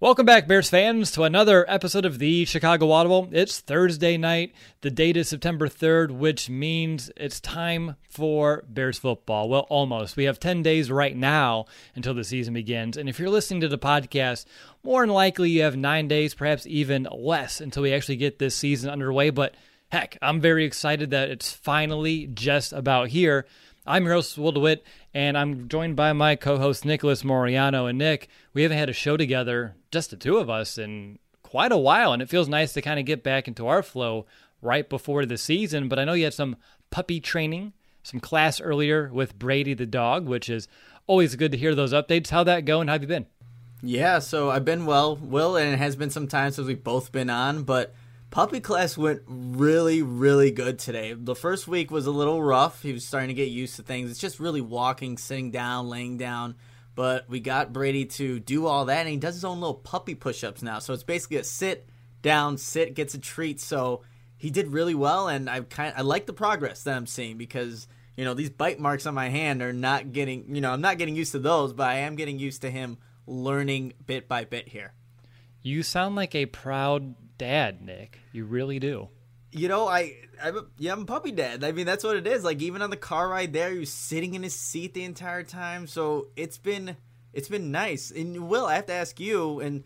Welcome back, Bears fans, to another episode of the Chicago Audible. It's Thursday night. The date is September 3rd, which means it's time for Bears football. Well, almost. We have 10 days right now until the season begins. And if you're listening to the podcast, more than likely you have nine days, perhaps even less, until we actually get this season underway. But heck, I'm very excited that it's finally just about here. I'm your host, Will DeWitt, and I'm joined by my co host, Nicholas Moriano. And Nick, we haven't had a show together, just the two of us, in quite a while, and it feels nice to kind of get back into our flow right before the season. But I know you had some puppy training, some class earlier with Brady the dog, which is always good to hear those updates. How'd that go, and how have you been? Yeah, so I've been well, Will, and it has been some time since we've both been on, but Puppy class went really, really good today. The first week was a little rough. He was starting to get used to things. It's just really walking, sitting down, laying down. But we got Brady to do all that, and he does his own little puppy push ups now. So it's basically a sit, down, sit, gets a treat. So he did really well, and I kind I like the progress that I'm seeing because you know these bite marks on my hand are not getting you know I'm not getting used to those, but I am getting used to him learning bit by bit here. You sound like a proud dad, Nick. You really do. You know, I, I'm a, yeah, I'm puppy dad. I mean, that's what it is. Like even on the car ride there, he was sitting in his seat the entire time. So it's been it's been nice. And Will, I have to ask you, and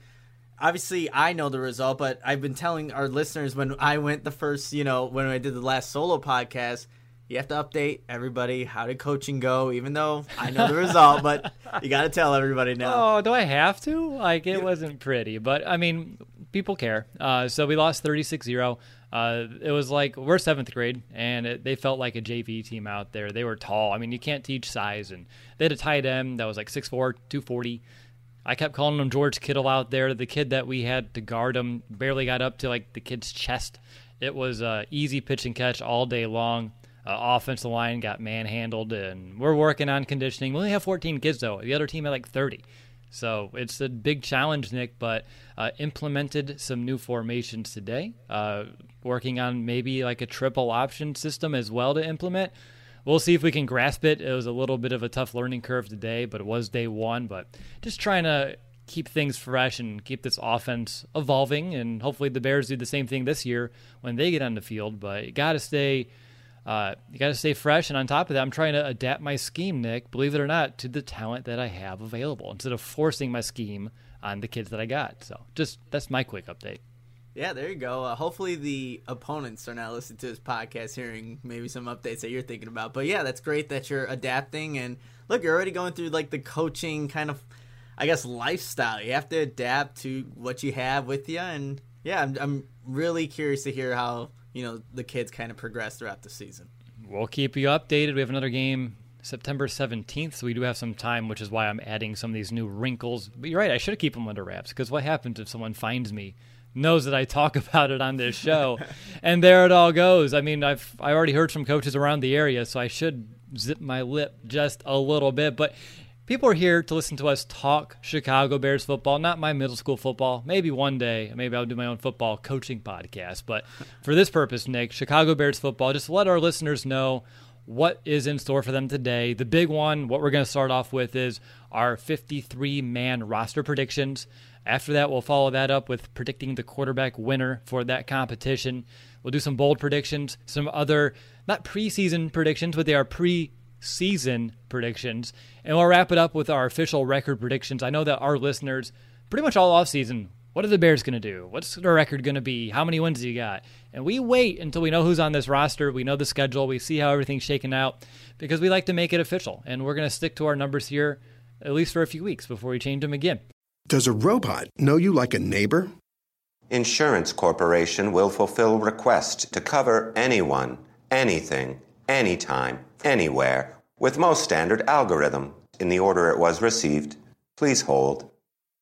obviously I know the result, but I've been telling our listeners when I went the first, you know, when I did the last solo podcast, you have to update everybody. How did coaching go? Even though I know the result, but you got to tell everybody now. Oh, do I have to? Like it wasn't pretty, but I mean, people care. Uh, so we lost 36 0. Uh, it was like we're seventh grade, and it, they felt like a JV team out there. They were tall. I mean, you can't teach size, and they had a tight end that was like 6'4", 240. I kept calling him George Kittle out there. The kid that we had to guard him barely got up to like the kid's chest. It was uh, easy pitch and catch all day long. Uh, offensive line got manhandled, and we're working on conditioning. We only have 14 kids though. The other team had like 30. So it's a big challenge, Nick, but uh, implemented some new formations today. Uh, working on maybe like a triple option system as well to implement. We'll see if we can grasp it. It was a little bit of a tough learning curve today, but it was day one. But just trying to keep things fresh and keep this offense evolving. And hopefully the Bears do the same thing this year when they get on the field. But you got to stay uh, you got to stay fresh, and on top of that, I'm trying to adapt my scheme, Nick. Believe it or not, to the talent that I have available instead of forcing my scheme on the kids that I got. So, just that's my quick update. Yeah, there you go. Uh, hopefully, the opponents are now listening to this podcast, hearing maybe some updates that you're thinking about. But yeah, that's great that you're adapting. And look, you're already going through like the coaching kind of, I guess, lifestyle. You have to adapt to what you have with you. And yeah, I'm, I'm really curious to hear how you know the kids kind of progress throughout the season. We'll keep you updated. We have another game September 17th, so we do have some time, which is why I'm adding some of these new wrinkles. But you're right, I should keep them under wraps because what happens if someone finds me, knows that I talk about it on this show, and there it all goes? I mean, I've I already heard from coaches around the area, so I should zip my lip just a little bit. But people are here to listen to us talk Chicago Bears football, not my middle school football. Maybe one day, maybe I'll do my own football coaching podcast. But for this purpose, Nick, Chicago Bears football, just let our listeners know what is in store for them today. The big one, what we're going to start off with, is our 53 man roster predictions. After that, we'll follow that up with predicting the quarterback winner for that competition. We'll do some bold predictions, some other, not preseason predictions, but they are pre season predictions. And we'll wrap it up with our official record predictions. I know that our listeners, pretty much all offseason, what are the Bears going to do? What's their record going to be? How many wins do you got? And we wait until we know who's on this roster. We know the schedule. We see how everything's shaken out because we like to make it official. And we're going to stick to our numbers here at least for a few weeks before we change them again. Does a robot know you like a neighbor? Insurance Corporation will fulfill request to cover anyone, anything, anytime, anywhere with most standard algorithm in the order it was received. Please hold.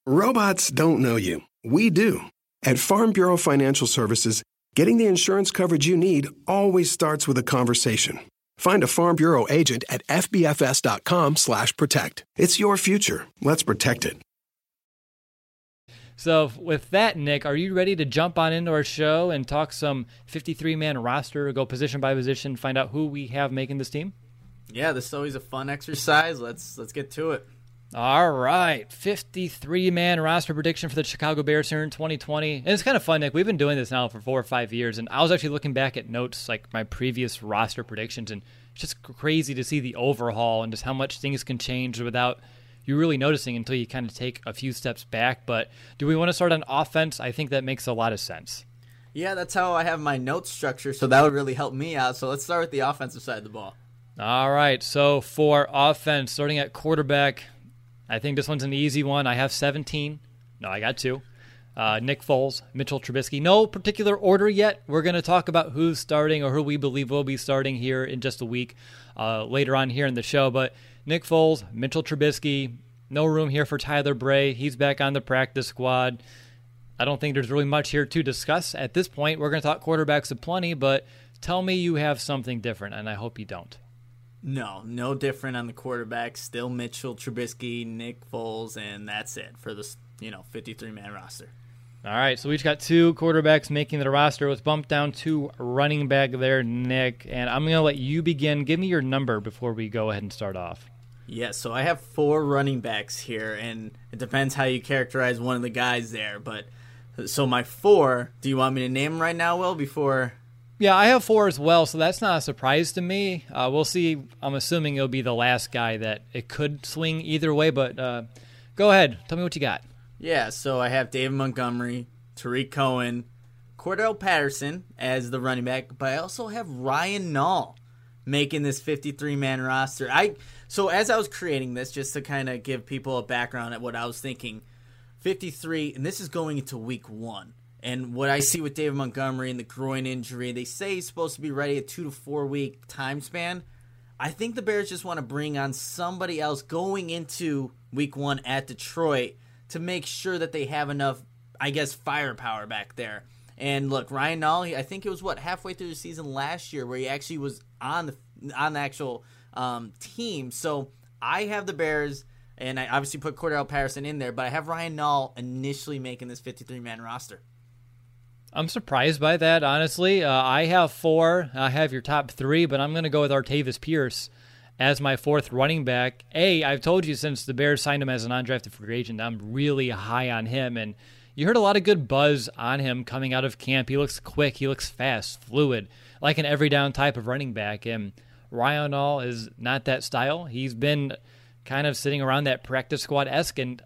Robots don't know you. We do. At Farm Bureau Financial Services, getting the insurance coverage you need always starts with a conversation. Find a Farm Bureau agent at fbfs.com/protect. It's your future. Let's protect it. So, with that, Nick, are you ready to jump on into our show and talk some 53 man roster, go position by position, find out who we have making this team? Yeah, this is always a fun exercise. Let's let's get to it. All right, 53 man roster prediction for the Chicago Bears here in 2020. And it's kind of fun, Nick. We've been doing this now for four or five years, and I was actually looking back at notes like my previous roster predictions, and it's just crazy to see the overhaul and just how much things can change without you really noticing until you kind of take a few steps back. But do we want to start on offense? I think that makes a lot of sense. Yeah, that's how I have my notes structure, so that would really help me out. So let's start with the offensive side of the ball. All right, so for offense, starting at quarterback, I think this one's an easy one. I have 17. No, I got two. Uh, Nick Foles, Mitchell Trubisky. No particular order yet. We're going to talk about who's starting or who we believe will be starting here in just a week uh, later on here in the show. But Nick Foles, Mitchell Trubisky. No room here for Tyler Bray. He's back on the practice squad. I don't think there's really much here to discuss at this point. We're going to talk quarterbacks aplenty, but tell me you have something different, and I hope you don't. No, no different on the quarterback. Still Mitchell Trubisky, Nick Foles, and that's it for this you know 53 man roster. All right, so we have got two quarterbacks making the roster. Let's bump down to running back there, Nick, and I'm going to let you begin. Give me your number before we go ahead and start off. Yeah, so I have four running backs here, and it depends how you characterize one of the guys there. But so my four, do you want me to name them right now, Will? Before yeah, I have four as well, so that's not a surprise to me. Uh, we'll see. I'm assuming it'll be the last guy that it could swing either way, but uh, go ahead. Tell me what you got. Yeah, so I have David Montgomery, Tarik Cohen, Cordarrelle Patterson as the running back, but I also have Ryan Nall making this 53 man roster. I so as I was creating this, just to kind of give people a background at what I was thinking, 53, and this is going into week one. And what I see with David Montgomery and the groin injury, they say he's supposed to be ready a two to four week time span. I think the Bears just want to bring on somebody else going into week one at Detroit to make sure that they have enough, I guess, firepower back there. And look, Ryan Nall, I think it was what halfway through the season last year where he actually was on the on the actual um, team. So I have the Bears, and I obviously put Cordarrelle Patterson in there, but I have Ryan Nall initially making this 53 man roster. I'm surprised by that, honestly. Uh, I have four. I have your top three, but I'm going to go with Artavis Pierce as my fourth running back. A, I've told you since the Bears signed him as an undrafted free agent, I'm really high on him. And you heard a lot of good buzz on him coming out of camp. He looks quick, he looks fast, fluid, like an every down type of running back. And Ryan Nall is not that style. He's been kind of sitting around that practice squad esque. And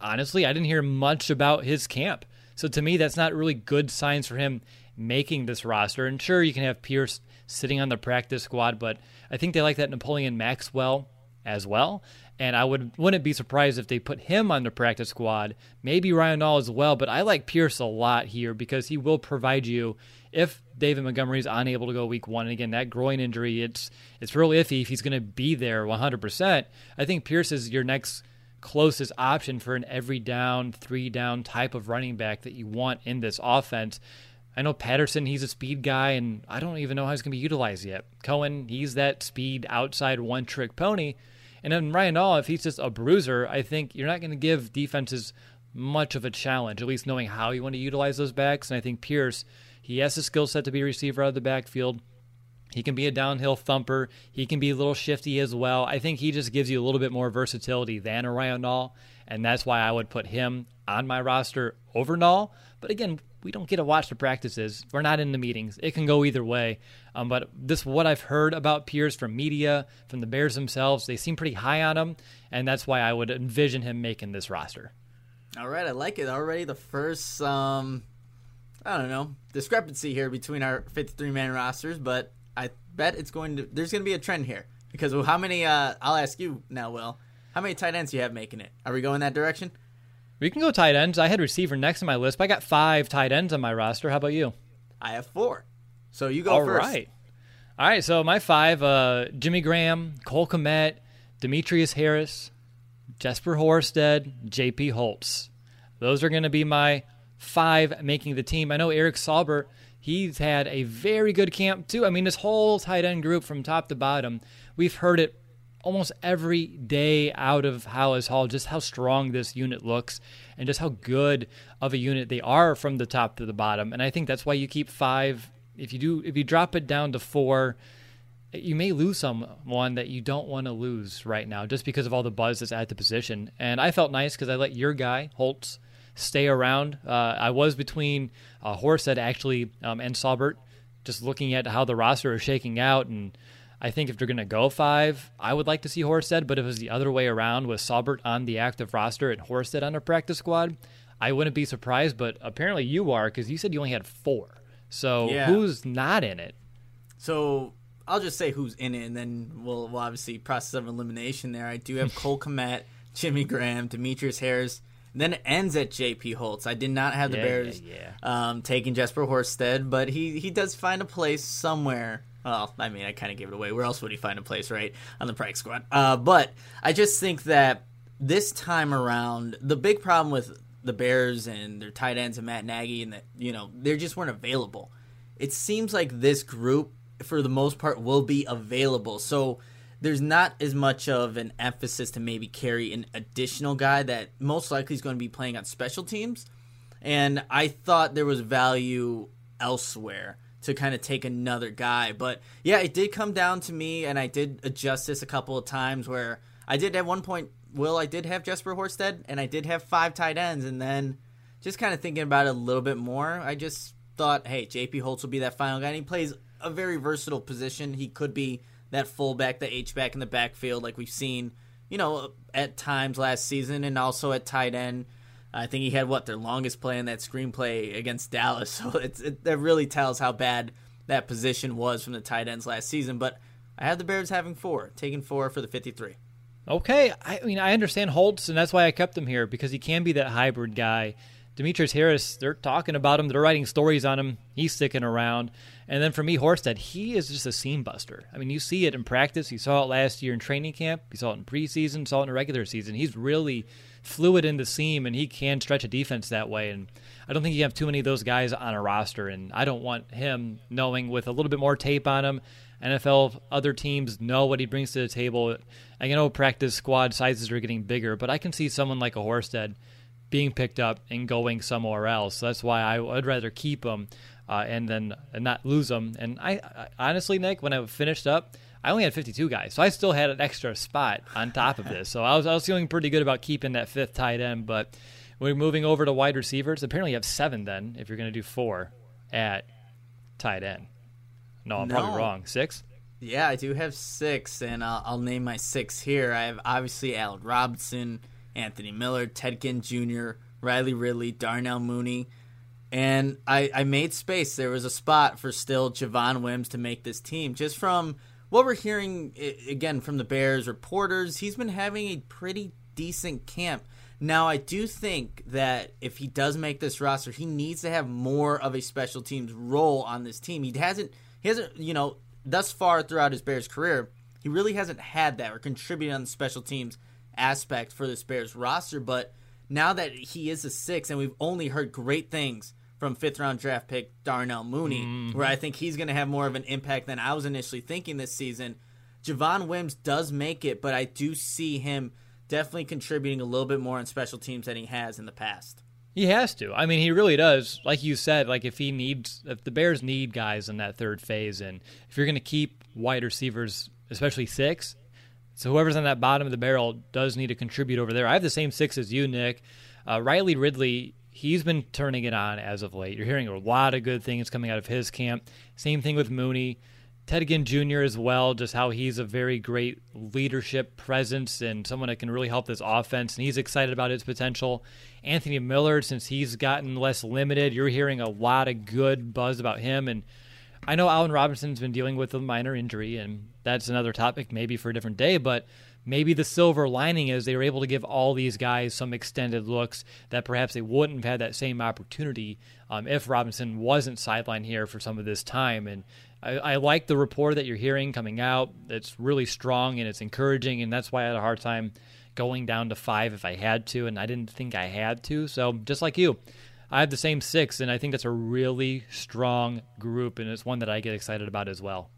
honestly, I didn't hear much about his camp. So to me, that's not really good signs for him making this roster. And sure, you can have Pierce sitting on the practice squad, but I think they like that Napoleon Maxwell as well. And I would wouldn't be surprised if they put him on the practice squad, maybe Ryan Nall as well. But I like Pierce a lot here because he will provide you if David Montgomery is unable to go week one. And again, that groin injury, it's it's real iffy if he's going to be there 100%. I think Pierce is your next closest option for an every down, three down type of running back that you want in this offense. I know Patterson, he's a speed guy, and I don't even know how he's going to be utilized yet. Cohen, he's that speed outside one trick pony. And then Ryan Nall, if he's just a bruiser, I think you're not going to give defenses much of a challenge, at least knowing how you want to utilize those backs. And I think Pierce, he has the skill set to be a receiver out of the backfield. He can be a downhill thumper. He can be a little shifty as well. I think he just gives you a little bit more versatility than Ryan Nall, and that's why I would put him on my roster over Nall. But again, we don't get to watch the practices. We're not in the meetings. It can go either way. Um, but this what I've heard about Pierce from media, from the Bears themselves. They seem pretty high on him, and that's why I would envision him making this roster. All right, I like it already. The first, um, I don't know, discrepancy here between our 53 man rosters, but I bet it's going to. There's going to be a trend here because how many? Uh, I'll ask you now, Will. How many tight ends do you have making it? Are we going that direction? We can go tight ends. I had receiver next on my list, but I got five tight ends on my roster. How about you? I have four. So you go All first. right. All right. So my five: uh, Jimmy Graham, Cole Kmet, Demetrius Harris, Jesper Horsted, J.P. Holtz. Those are going to be my five making the team. I know Eric Saubert. He's had a very good camp too. I mean, this whole tight end group from top to bottom, we've heard it almost every day out of Halas Hall just how strong this unit looks and just how good of a unit they are from the top to the bottom. And I think that's why you keep five. If you do, if you drop it down to four, you may lose someone that you don't want to lose right now just because of all the buzz that's at the position. And I felt nice because I let your guy Holtz stay around. Uh, I was between uh, Horsted actually um, and Saubert, just looking at how the roster is shaking out and I think if they're going to go five, I would like to see Horsted, but if it was the other way around with Saubert on the active roster and Horsted on a practice squad, I wouldn't be surprised, but apparently you are because you said you only had four. So Yeah. who's not in it? So I'll just say who's in it, and then we'll, we'll obviously process of elimination there. I do have Cole Kmet, Jimmy Graham, Demetrius Harris. Then it ends at J.P. Holtz. I did not have the Yeah, Bears yeah, Um, taking Jesper Horsted, but he, he does find a place somewhere. Well, I mean, I kind of gave it away. Where else would he find a place, right? On the practice squad. Uh, but I just think that this time around, the big problem with the Bears and their tight ends and Matt Nagy, and that you know they just weren't available. It seems like this group, for the most part, will be available. So there's not as much of an emphasis to maybe carry an additional guy that most likely is going to be playing on special teams. And I thought there was value elsewhere to kind of take another guy. But yeah, it did come down to me, and I did adjust this a couple of times where I did at one point, Will, I did have Jesper Horsted, and I did have five tight ends, and then just kind of thinking about it a little bit more, I just thought, hey, JP Holtz will be that final guy, and he plays a very versatile position. He could be that fullback, the H back in the backfield, like we've seen, you know, at times last season, and also at tight end. I think he had what their longest play in that screenplay against Dallas, so it's it, that really tells how bad that position was from the tight ends last season. But I had the Bears having four, taking four for the fifty-three. Okay, I mean I understand Holtz, and that's why I kept him here because he can be that hybrid guy. Demetrius Harris, they're talking about him, they're writing stories on him. He's sticking around, and then for me, Horsted, he is just a seam buster. I mean, you see it in practice. You saw it last year in training camp. You saw it in preseason. Saw it in regular season. He's really fluid in the seam, and he can stretch a defense that way. And I don't think you have too many of those guys on a roster, and I don't want him knowing with a little bit more tape on him. NFL other teams know what he brings to the table. I know practice squad sizes are getting bigger, but I can see someone like a Horsted being picked up and going somewhere else. So that's why I would rather keep him uh, and then and not lose him. And I, I honestly, Nick, when I finished up, I only had 52 guys, so I still had an extra spot on top of this. So I was I was feeling pretty good about keeping that fifth tight end. But we're moving over to wide receivers. Apparently, you have seven then if you're going to do four at tight end. No, I'm No. probably wrong. Six. Yeah, I do have six, and I'll, I'll name my six here. I have obviously Allen Robinson, Anthony Miller, Ted Jr., Riley Ridley, Darnell Mooney, and I, I made space. There was a spot for still Javon Wims to make this team, just from what we're hearing again from the Bears reporters, he's been having a pretty decent camp. Now, I do think that if he does make this roster, he needs to have more of a special teams role on this team. He hasn't, he hasn't, you know, thus far throughout his Bears career, he really hasn't had that or contributed on the special teams aspect for this Bears roster. But now that he is a six, and we've only heard great things from fifth round draft pick Darnell Mooney, mm-hmm. where I think he's going to have more of an impact than I was initially thinking this season. Javon Wims does make it, but I do see him definitely contributing a little bit more on special teams than he has in the past. He has to. I mean, he really does. Like you said, like if he needs, if the Bears need guys in that third phase, and if you're going to keep wide receivers, especially six, so whoever's on that bottom of the barrel does need to contribute over there. I have the same six as you, Nick. Uh, Riley Ridley, he's been turning it on as of late. You're hearing a lot of good things coming out of his camp. Same thing with Mooney. Ted Ginn Jr. as well, just how he's a very great leadership presence and someone that can really help this offense, and he's excited about his potential. Anthony Miller, since he's gotten less limited, you're hearing a lot of good buzz about him. And I know Allen Robinson's been dealing with a minor injury, and that's another topic maybe for a different day, but maybe the silver lining is they were able to give all these guys some extended looks that perhaps they wouldn't have had that same opportunity um, if Robinson wasn't sidelined here for some of this time. And I, I, like the report that you're hearing coming out. It's really strong and it's encouraging, and that's why I had a hard time going down to five if I had to, and I didn't think I had to. So just like you, I have the same six, and I think that's a really strong group, and it's one that I get excited about as well.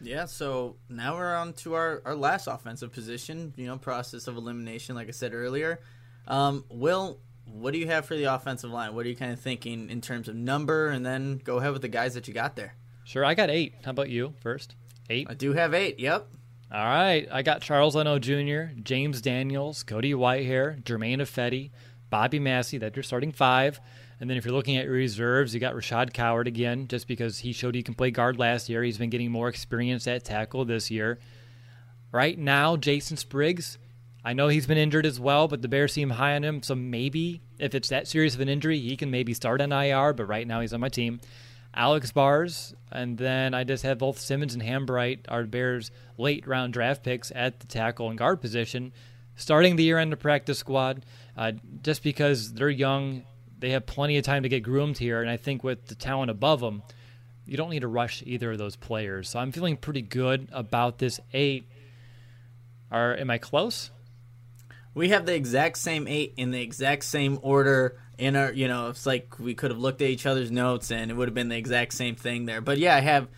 Yeah, so now we're on to our, our last offensive position, you know, process of elimination, like I said earlier. Um, Will, what do you have for the offensive line? What are you kind of thinking in terms of number? And then go ahead with the guys that you got there. Sure, I got eight. How about you first? Eight? I do have eight, yep. All right. I got Charles Leno Jr., James Daniels, Cody Whitehair, Germain Ifedi, Bobby Massie. That's your starting five. And then if you're looking at reserves, you got Rashaad Coward again, just because he showed he can play guard last year. He's been getting more experience at tackle this year. Right now, Jason Spriggs, I know he's been injured as well, but the Bears seem high on him. So maybe if it's that serious of an injury, he can maybe start on IR, but right now he's on my team. Alex Bars, and then I just have both Simmons and Hambright, our Bears' late round draft picks at the tackle and guard position, starting the year end of practice squad. Uh, just because they're young, they have plenty of time to get groomed here, and I think with the talent above them, you don't need to rush either of those players. So I'm feeling pretty good about this eight. Are am I close? We have the exact same eight in the exact same order in our you know it's like we could have looked at each other's notes and it would have been the exact same thing there but yeah i have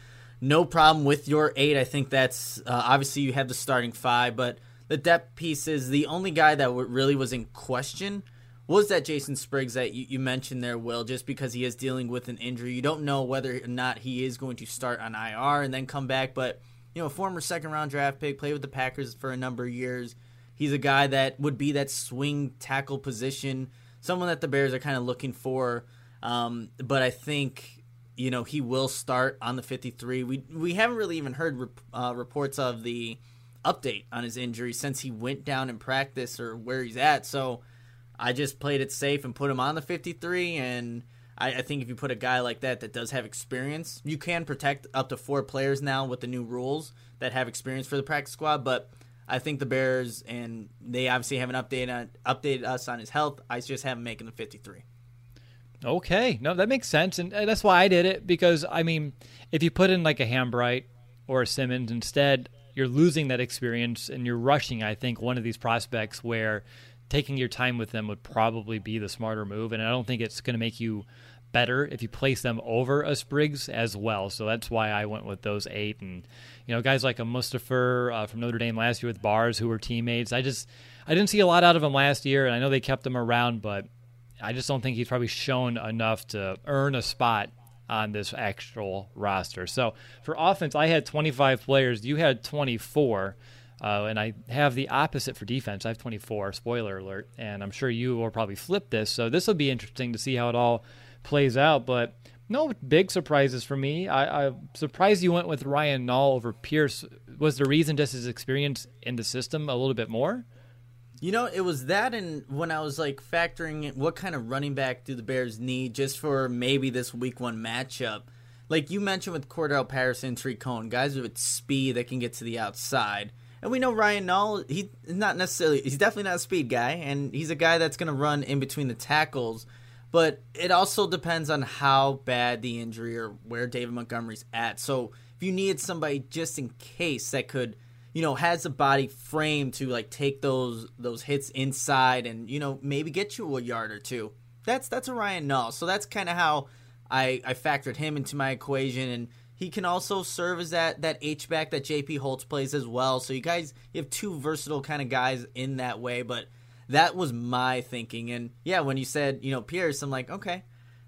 no problem with your eight i think that's uh, obviously you have the starting five but the depth piece is the only guy that really was in question was that jason spriggs that you, you mentioned there will just because he is dealing with an injury you don't know whether or not he is going to start on ir and then come back but you know a former second round draft pick played with the packers for a number of years he's a guy that would be that swing tackle position someone that the Bears are kind of looking for. Um, but I think you know he will start on the 53. We we haven't really even heard uh, reports of the update on his injury since he went down in practice or where he's at. So I just played it safe and put him on the 53. And I, I think if you put a guy like that that does have experience, you can protect up to four players now with the new rules that have experience for the practice squad. But I think the Bears and they obviously haven't updated updated us on his health. I just have him making the 53. Okay, no, that makes sense, and that's why I did it because I mean, if you put in like a Hambright or a Simmons instead, you're losing that experience and you're rushing. I think one of these prospects where taking your time with them would probably be the smarter move, and I don't think it's going to make you better if you place them over a Spriggs as well. So that's why I went with those eight. And you know, guys like a Mustipher uh, from Notre Dame last year with Bars, who were teammates. I just I didn't see a lot out of him last year, and I know they kept him around, but I just don't think he's probably shown enough to earn a spot on this actual roster. So for offense, I had 25 players. You had 24. Uh, and I have the opposite for defense. I have 24, spoiler alert. And I'm sure you will probably flip this. So this will be interesting to see how it all plays out. But no big surprises for me. I, I'm surprised you went with Ryan Nall over Pierce. Was the reason just his experience in the system a little bit more? You know, it was that, and when I was like factoring in what kind of running back do the Bears need just for maybe this Week One matchup, like you mentioned with Cordarrelle Patterson, Tarik Cohen, guys with speed that can get to the outside. And we know Ryan Nall, he's not necessarily, he's definitely not a speed guy, and he's a guy that's going to run in between the tackles. But it also depends on how bad the injury or where David Montgomery's at. So if you needed somebody just in case that could, you know, has a body frame to like take those those hits inside and you know maybe get you a yard or two, that's that's a Ryan Nall. So that's kind of how I I factored him into my equation and he can also serve as that that H back that JP Holtz plays as well. So you guys you have two versatile kind of guys in that way, but that was my thinking. And yeah, when you said you know Pierce, I'm like okay,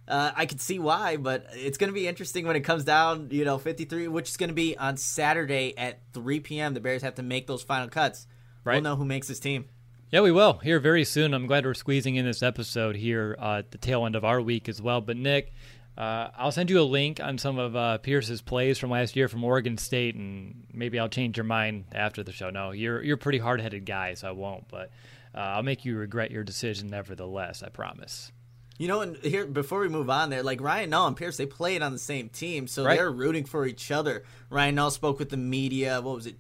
uh, I could see why, but it's going to be interesting when it comes down, you know, 53, which is going to be on Saturday at 3 p.m. The Bears have to make those final cuts. Right. We'll know who makes this team. Yeah, we will here very soon. I'm glad we're squeezing in this episode here uh, at the tail end of our week as well. But Nick, uh, I'll send you a link on some of uh, Pierce's plays from last year from Oregon State, and maybe I'll change your mind after the show. No, you're you're a pretty hard headed guy, so I won't. But uh, I'll make you regret your decision, nevertheless. I promise. You know, and here before we move on, there like Ryan Nall and Pierce, they played on the same team, so right. they're rooting for each other. Ryan Nall spoke with the media. What was it?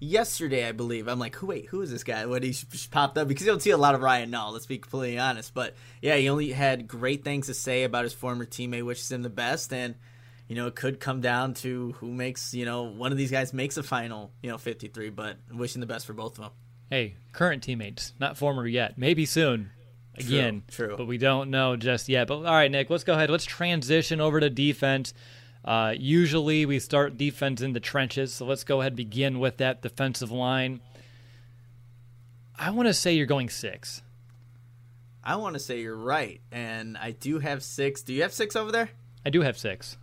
Yesterday, I believe. I'm like, who wait, who is this guy? When he popped up because you don't see a lot of Ryan Nall. Let's be completely honest, but yeah, he only had great things to say about his former teammate, wishes him the best, and you know it could come down to who makes you know one of these guys makes a final, you know, 53. But wishing the best for both of them. Hey, current teammates, not former yet. Maybe soon. Again, true, true. but we don't know just yet. But all right, Nick, let's go ahead. Let's transition over to defense. Uh, usually we start defense in the trenches, so let's go ahead and begin with that defensive line. I want to say you're going six. I want to say you're right, and I do have six. Do you have six over there? I do have six.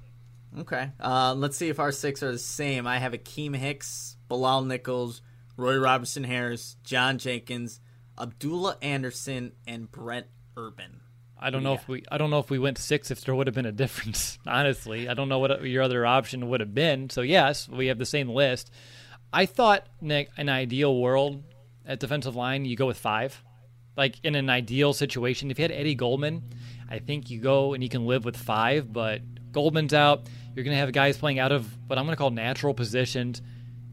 Okay. Uh, let's see if our six are the same. I have Akiem Hicks, Bilal Nichols, Roy Robertson Harris, John Jenkins, Abdullah Anderson, and Brent Urban. I don't know yeah. if we I don't know if we went six if there would have been a difference. Honestly, I don't know what your other option would have been. So yes, we have the same list. I thought Nick, an ideal world at defensive line, you go with five. Like in an ideal situation, if you had Eddie Goldman, I think you go and you can live with five. But Goldman's out. You're going to have guys playing out of what I'm going to call natural positions.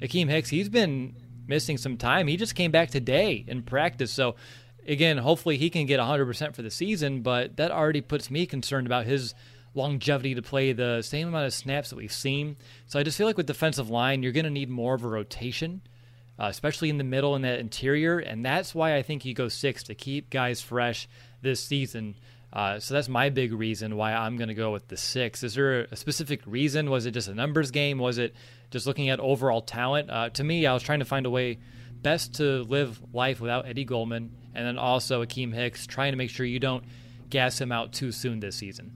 Akiem Hicks, he's been missing some time. He just came back today in practice, so again, hopefully he can get 100% for the season, but that already puts me concerned about his longevity to play the same amount of snaps that we've seen. So I just feel like with defensive line, you're going to need more of a rotation, uh, especially in the middle and that interior, and that's why I think you go six to keep guys fresh this season. Uh, so that's my big reason why I'm going to go with the six. Is there a specific reason? Was it just a numbers game? Was it just looking at overall talent? Uh, to me, I was trying to find a way best to live life without Eddie Goldman and then also Akiem Hicks, trying to make sure you don't gas him out too soon this season.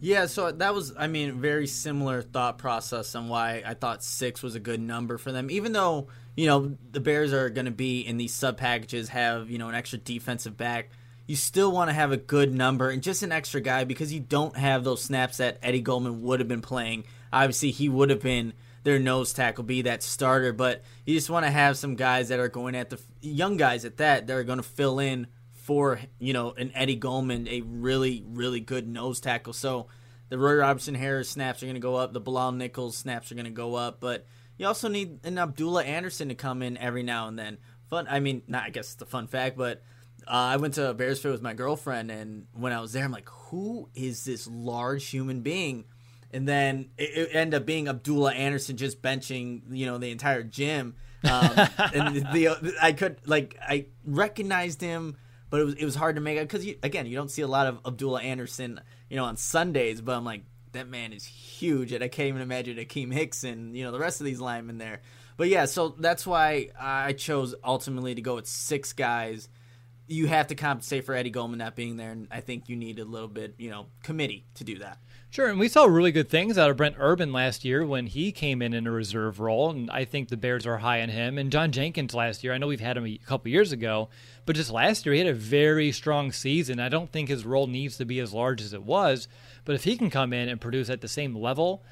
Yeah, so that was, I mean, very similar thought process on why I thought six was a good number for them. Even though, you know, the Bears are going to be in these sub packages, have, you know, an extra defensive back, you still want to have a good number and just an extra guy because you don't have those snaps that Eddie Goldman would have been playing. Obviously, he would have been their nose tackle, be that starter. But you just want to have some guys that are going at the young guys at that that are going to fill in for you know an Eddie Goldman, a really really good nose tackle. So the Roy Robertson Harris snaps are going to go up. The Bilal Nichols snaps are going to go up, but you also need an Abdullah Anderson to come in every now and then. Fun. I mean, not I guess it's a fun fact, but. Uh, I went to Bearsfield with my girlfriend, and when I was there, I'm like, "Who is this large human being?" And then it, it ended up being Abdullah Anderson just benching, you know, the entire gym. Um, and the, the, I could like I recognized him, but it was it was hard to make it because again you don't see a lot of Abdullah Anderson, you know, on Sundays. But I'm like that man is huge, and I can't even imagine Akiem Hicks and you know the rest of these linemen there. But yeah, so that's why I chose ultimately to go with six guys. You have to compensate for Eddie Goldman not being there, and I think you need a little bit, you know, committee to do that. Sure, and we saw really good things out of Brent Urban last year when he came in in a reserve role, and I think the Bears are high on him. And John Jenkins last year, I know we've had him a couple years ago, but just last year he had a very strong season. I don't think his role needs to be as large as it was, but if he can come in and produce at the same level,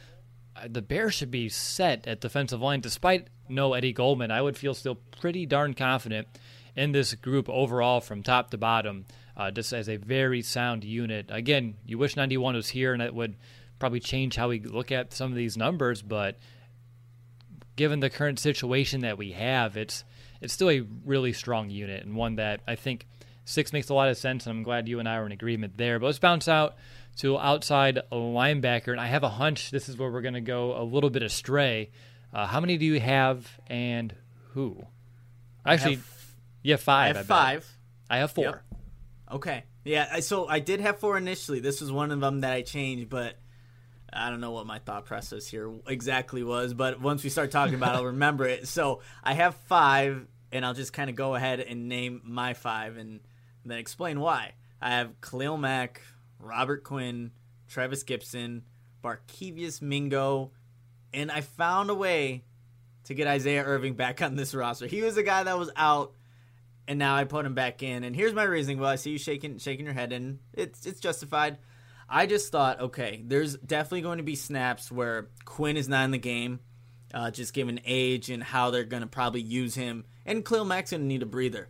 uh, the Bears should be set at defensive line. Despite no Eddie Goldman, I would feel still pretty darn confident in this group overall from top to bottom uh, just as a very sound unit. Again, you wish 91 was here, and it would probably change how we look at some of these numbers, but given the current situation that we have, it's it's still a really strong unit and one that I think six makes a lot of sense, and I'm glad you and I are in agreement there. But let's bounce out to outside linebacker, and I have a hunch this is where we're going to go a little bit astray. Uh, how many do you have, and who? Actually, have, you have five. I have I five. I have four. Yep. Okay. Yeah. So I did have four initially. This was one of them that I changed, but I don't know what my thought process here exactly was. But once we start talking about, it, I'll remember it. So I have five, and I'll just kind of go ahead and name my five, and then explain why. I have Khalil Mack, Robert Quinn, Trevis Gipson, Barkevious Mingo, and I found a way to get Isaiah Irving back on this roster. He was a guy that was out, and now I put him back in. And here's my reasoning. Well, I see you shaking shaking your head, and it's it's justified. I just thought, okay, there's definitely going to be snaps where Quinn is not in the game, uh, just given age and how they're going to probably use him, and Khalil Mack's going to need a breather.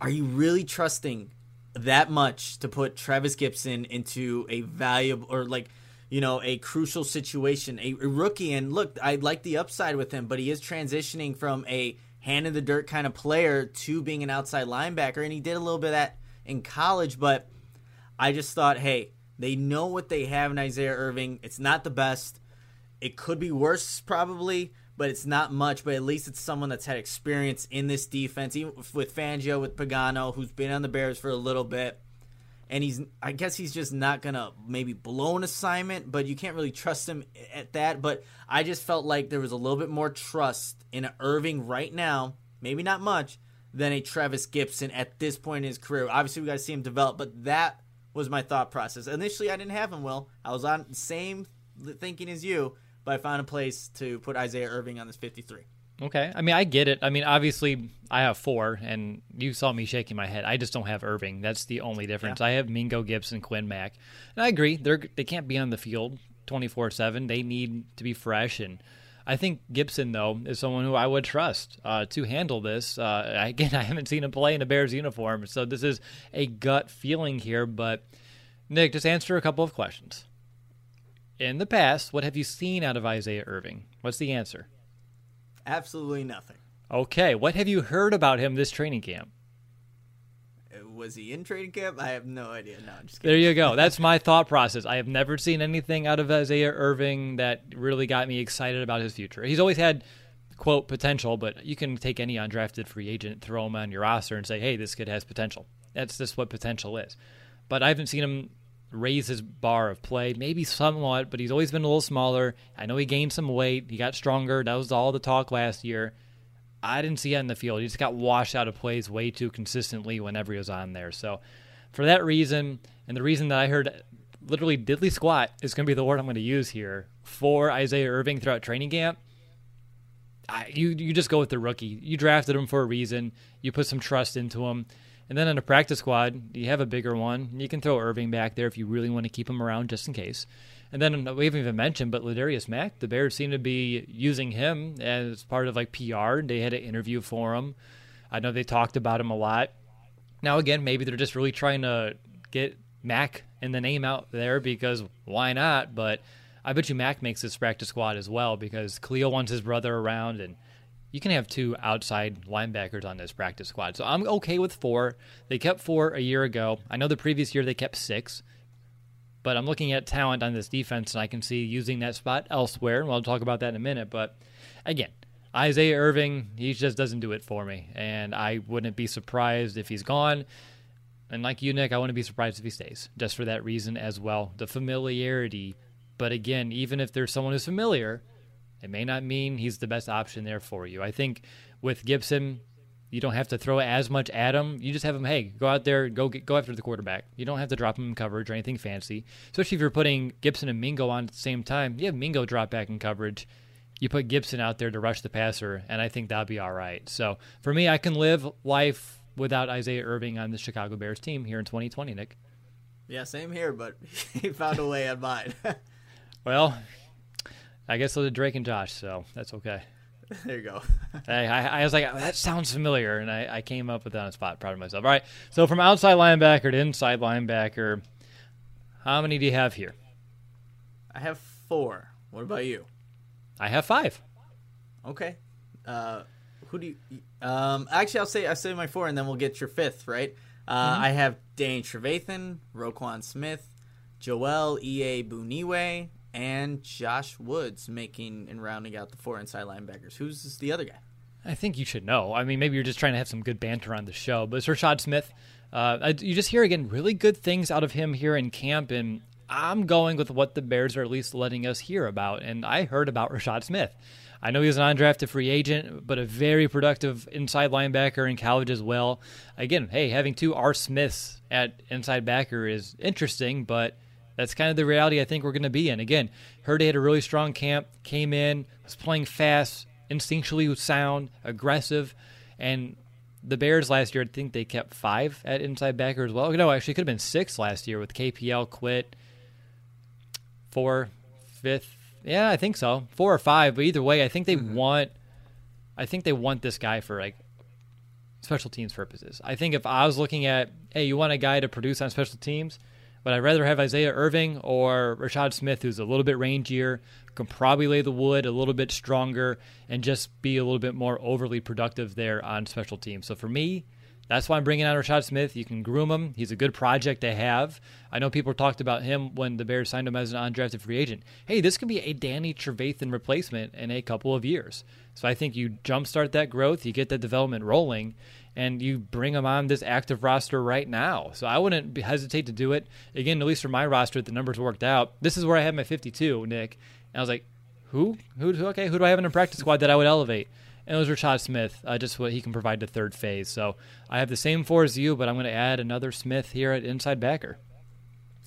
Are you really trusting that much to put Trevis Gipson into a valuable or like you know a crucial situation a, rookie and look I like the upside with him but he is transitioning from a hand in the dirt kind of player to being an outside linebacker and he did a little bit of that in college but I just thought hey they know what they have in Isaiah Irving it's not the best it could be worse probably but it's not much. But at least it's someone that's had experience in this defense, even with Fangio, with Pagano, who's been on the Bears for a little bit. And he's, I guess he's just not gonna maybe blow an assignment, but you can't really trust him at that. But I just felt like there was a little bit more trust in Irving right now, maybe not much, than a Trevis Gipson at this point in his career. Obviously, we got to see him develop, but that was my thought process. Initially, I didn't have him. Well, I was on the same thinking as you, but I found a place to put Isaiah Irving on this 53. Okay. I mean, I get it. I mean, obviously, I have four, and you saw me shaking my head. I just don't have Irving. That's the only difference. Yeah. I have Mingo, Gipson, Quinn, Mack, and I agree. They're they can't be on the field twenty four seven. They need to be fresh, and I think Gipson though is someone who I would trust uh, to handle this. Uh, again, I haven't seen him play in a Bears uniform, so this is a gut feeling here. But Nick, just answer a couple of questions in the past, what have you seen out of Isaiah Irving? What's the answer? Absolutely nothing. Okay, what have you heard about him this training camp? Was he in training camp? I have no idea. No, I'm just kidding. There you go. That's my thought process. I have never seen anything out of Isaiah Irving that really got me excited about his future. He's always had quote potential, but you can take any undrafted free agent, throw him on your roster, and say, "Hey, this kid has potential." That's just what potential is. But I haven't seen him raise his bar of play, maybe somewhat, but he's always been a little smaller. I know he gained some weight, he got stronger. That was all the talk last year. I didn't see that in the field. He just got washed out of plays way too consistently whenever he was on there. So, for that reason, and the reason that I heard literally diddly squat is going to be the word I'm going to use here for Isaiah Irving throughout training camp. I, you you just go with the rookie. You drafted him for a reason. You put some trust into him. And then in a practice squad, you have a bigger one. You can throw Irving back there if you really want to keep him around just in case. And then we haven't even mentioned, but LaDarius Mack, the Bears seem to be using him as part of like PR. They had an interview for him. I know they talked about him a lot. Now again, maybe they're just really trying to get Mack and the name out there because why not? But I bet you Mack makes this practice squad as well because Khalil wants his brother around and you can have two outside linebackers on this practice squad. So I'm okay with four. They kept four a year ago. I know the previous year they kept six, but I'm looking at talent on this defense and I can see using that spot elsewhere. And we'll talk about that in a minute. But again, Isaiah Irving, he just doesn't do it for me. And I wouldn't be surprised if he's gone. And like you, Nick, I wouldn't be surprised if he stays, just for that reason as well. The familiarity. But again, even if there's someone who's familiar, it may not mean he's the best option there for you. I think with Gipson, you don't have to throw as much at him. You just have him, hey, go out there, go get, go after the quarterback. You don't have to drop him in coverage or anything fancy. Especially if you're putting Gipson and Mingo on at the same time. You have Mingo drop back in coverage. You put Gipson out there to rush the passer, and I think that'll be all right. So for me, I can live life without Isaiah Irving on the Chicago Bears team here in 2020, Nick. Yeah, same here, but he found a way on mine. well, I guess it was Drake and Josh, so that's okay. There you go. hey, I, I, was like, oh, that sounds familiar, and I, I came up with that on the spot. Proud of myself. All right, so from outside linebacker to inside linebacker, how many do you have here? I I have four. What about you? I have five. Okay. Uh, who do you? Um, actually, I'll say I say my four, and then we'll get your fifth. Right. Uh, Mm-hmm. I have Danny Trevathan, Roquan Smith, Joel Iyiegbuniwe, and Josh Woods making and rounding out the four inside linebackers. Who's the other guy? I think you should know. I mean, maybe you're just trying to have some good banter on the show, but it's Rashad Smith. Uh, you just hear again really good things out of him here in camp, and I'm going with what the Bears are at least letting us hear about. And I heard about Rashad Smith. I know he was an undrafted free agent, but a very productive inside linebacker in college as well. Again, hey, having two R. Smiths at inside backer is interesting, but that's kind of the reality I think we're going to be in. Again, heard he had a really strong camp, came in, was playing fast, instinctually sound, aggressive, and the Bears last year, I think they kept five at inside backer as well. No, actually, it could have been six last year with KPL quit, four, fifth. Yeah, I think so, four or five. But either way, I think they mm-hmm. want. I think they want this guy for like special teams purposes. I think if I was looking at, hey, you want a guy to produce on special teams, but I'd rather have Isaiah Irving or Rashad Smith, who's a little bit rangier, can probably lay the wood a little bit stronger, and just be a little bit more overly productive there on special teams. So for me, that's why I'm bringing out Rashad Smith. You can groom him. He's a good project to have. I know people talked about him when the Bears signed him as an undrafted free agent. Hey, this could be a Danny Trevathan replacement in a couple of years. So I think you jumpstart that growth, you get that development rolling, and you bring him on this active roster right now. So I wouldn't hesitate to do it. Again, at least for my roster, the numbers worked out. This is where I had my 52, Nick. And I was like, who? Who? who- Okay, who do I have in a practice squad that I would elevate? And it was Rashad Smith, uh, just what he can provide to third phase. So I have the same four as you, but I'm going to add another Smith here at inside backer.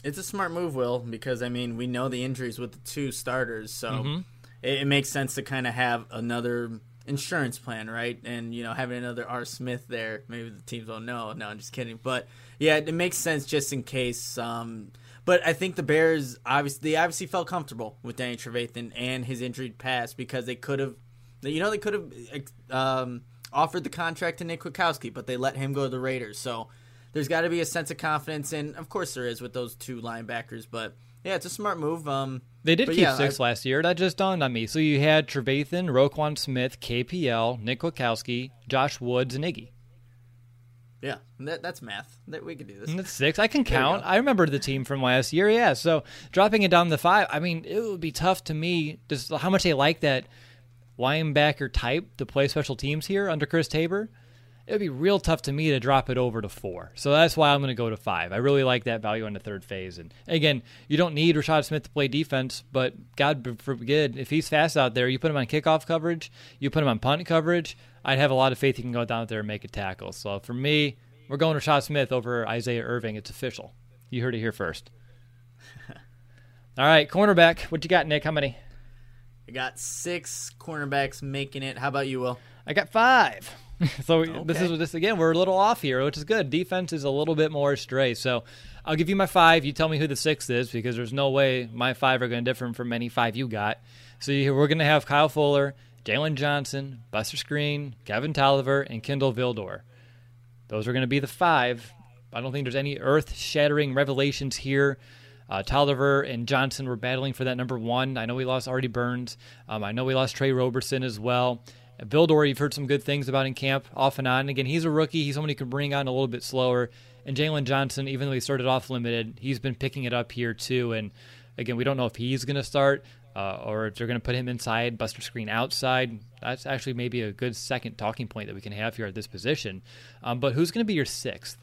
It's a smart move, Will, because I mean we know the injuries with the two starters, so Mm-hmm. it, it makes sense to kind of have another insurance plan, right? And you know having another R. Smith there, maybe the teams don't know. No, I'm just kidding, but yeah, it makes sense just in case. Um, but I think the Bears obviously they obviously felt comfortable with Danny Trevathan and his injured past because they could have, you know, they could have um, offered the contract to Nick Kwiatkowski, but they let him go to the Raiders. So there's got to be a sense of confidence, and of course there is with those two linebackers. But yeah, it's a smart move. Um, They did but keep yeah, six I- last year. That just dawned on me. So you had Trevathan, Roquan Smith, KPL, Nick Kwiatkowski, Josh Woods, and Iggy. Yeah, that, that's math. That we could do this. That's six. I can count. I remember the team from last year. Yeah. So dropping it down to five. I mean, it would be tough to me. Just how much they like that linebacker type to play special teams here under Chris Tabor. It would be real tough to me to drop it over to four. So that's why I'm going to go to five. I really like that value on the third phase. And again, you don't need Rashad Smith to play defense, but God forbid if he's fast out there, you put him on kickoff coverage, you put him on punt coverage. I'd have a lot of faith he can go down there and make a tackle. So for me, we're going Rashad Smith over Isaiah Irving. It's official. You heard it here first. All right, cornerback. What you got, Nick? How many? I got six cornerbacks making it. How about you, Will? I got five. so this is this again. We're a little off here, which is good. Defense is a little bit more stray. So I'll give you my five. You tell me who the sixth is because there's no way my five are going to differ from any five you got. So you, we're going to have Kyle Fuller, Jaylon Johnson, Buster Skrine, Kevin Toliver, and Kindle Vildor. Those are going to be the five. I don't think there's any earth-shattering revelations here. Uh, Toliver and Johnson were battling for that number one. I know we lost Artie Burns. Um, I know we lost Tre Roberson as well. Vildor, you've heard some good things about in camp, off and on. Again, he's a rookie. He's someone you can bring on a little bit slower. And Jaylon Johnson, even though he started off limited, he's been picking it up here too. And again, we don't know if he's going to start uh, or if they're going to put him inside, Buster Skrine outside. That's actually maybe a good second talking point that we can have here at this position. Um, but who's going to be your sixth?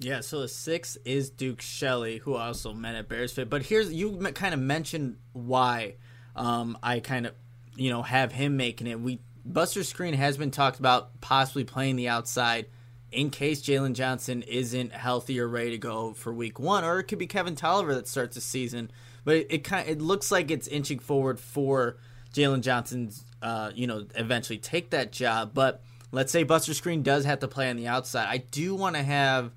Yeah, so the six is Duke Shelley, who I also met at Bears Fit. But here's you kind of mentioned why um, I kind of you know have him making it. We Buster Skrine has been talked about possibly playing the outside in case Jaylon Johnson isn't healthy or ready to go for Week One, or it could be Kevin Toliver that starts the season. But it, it kind it looks like it's inching forward for Jaylon Johnson's uh, you know eventually take that job. But let's say Buster Skrine does have to play on the outside. I do want to have.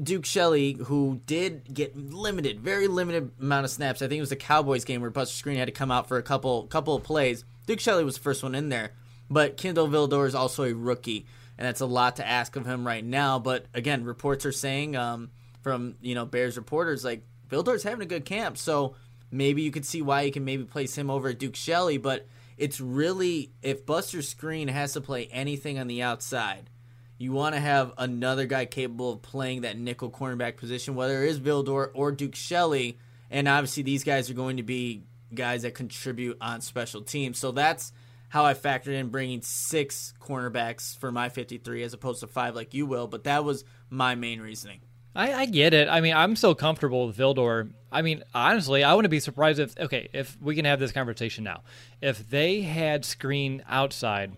Duke Shelley, who did get limited, very limited amount of snaps. I think it was the Cowboys game where Buster Skrine had to come out for a couple couple of plays. Duke Shelley was the first one in there, but Kindle Vildor is also a rookie, and that's a lot to ask of him right now. But again, reports are saying um, from you know Bears reporters like Vildor's having a good camp, so maybe you could see why you can maybe place him over Duke Shelley, but it's really if Buster Skrine has to play anything on the outside, you want to have another guy capable of playing that nickel cornerback position, whether it is Vildor or Duke Shelley. And obviously, these guys are going to be guys that contribute on special teams. So that's how I factored in bringing six cornerbacks for my 53 as opposed to five like you will. But that was my main reasoning. I, I, get it. I mean, I'm so comfortable with Vildor. I mean, honestly, I wouldn't be surprised if okay, if we can have this conversation now. If they had Skrine outside,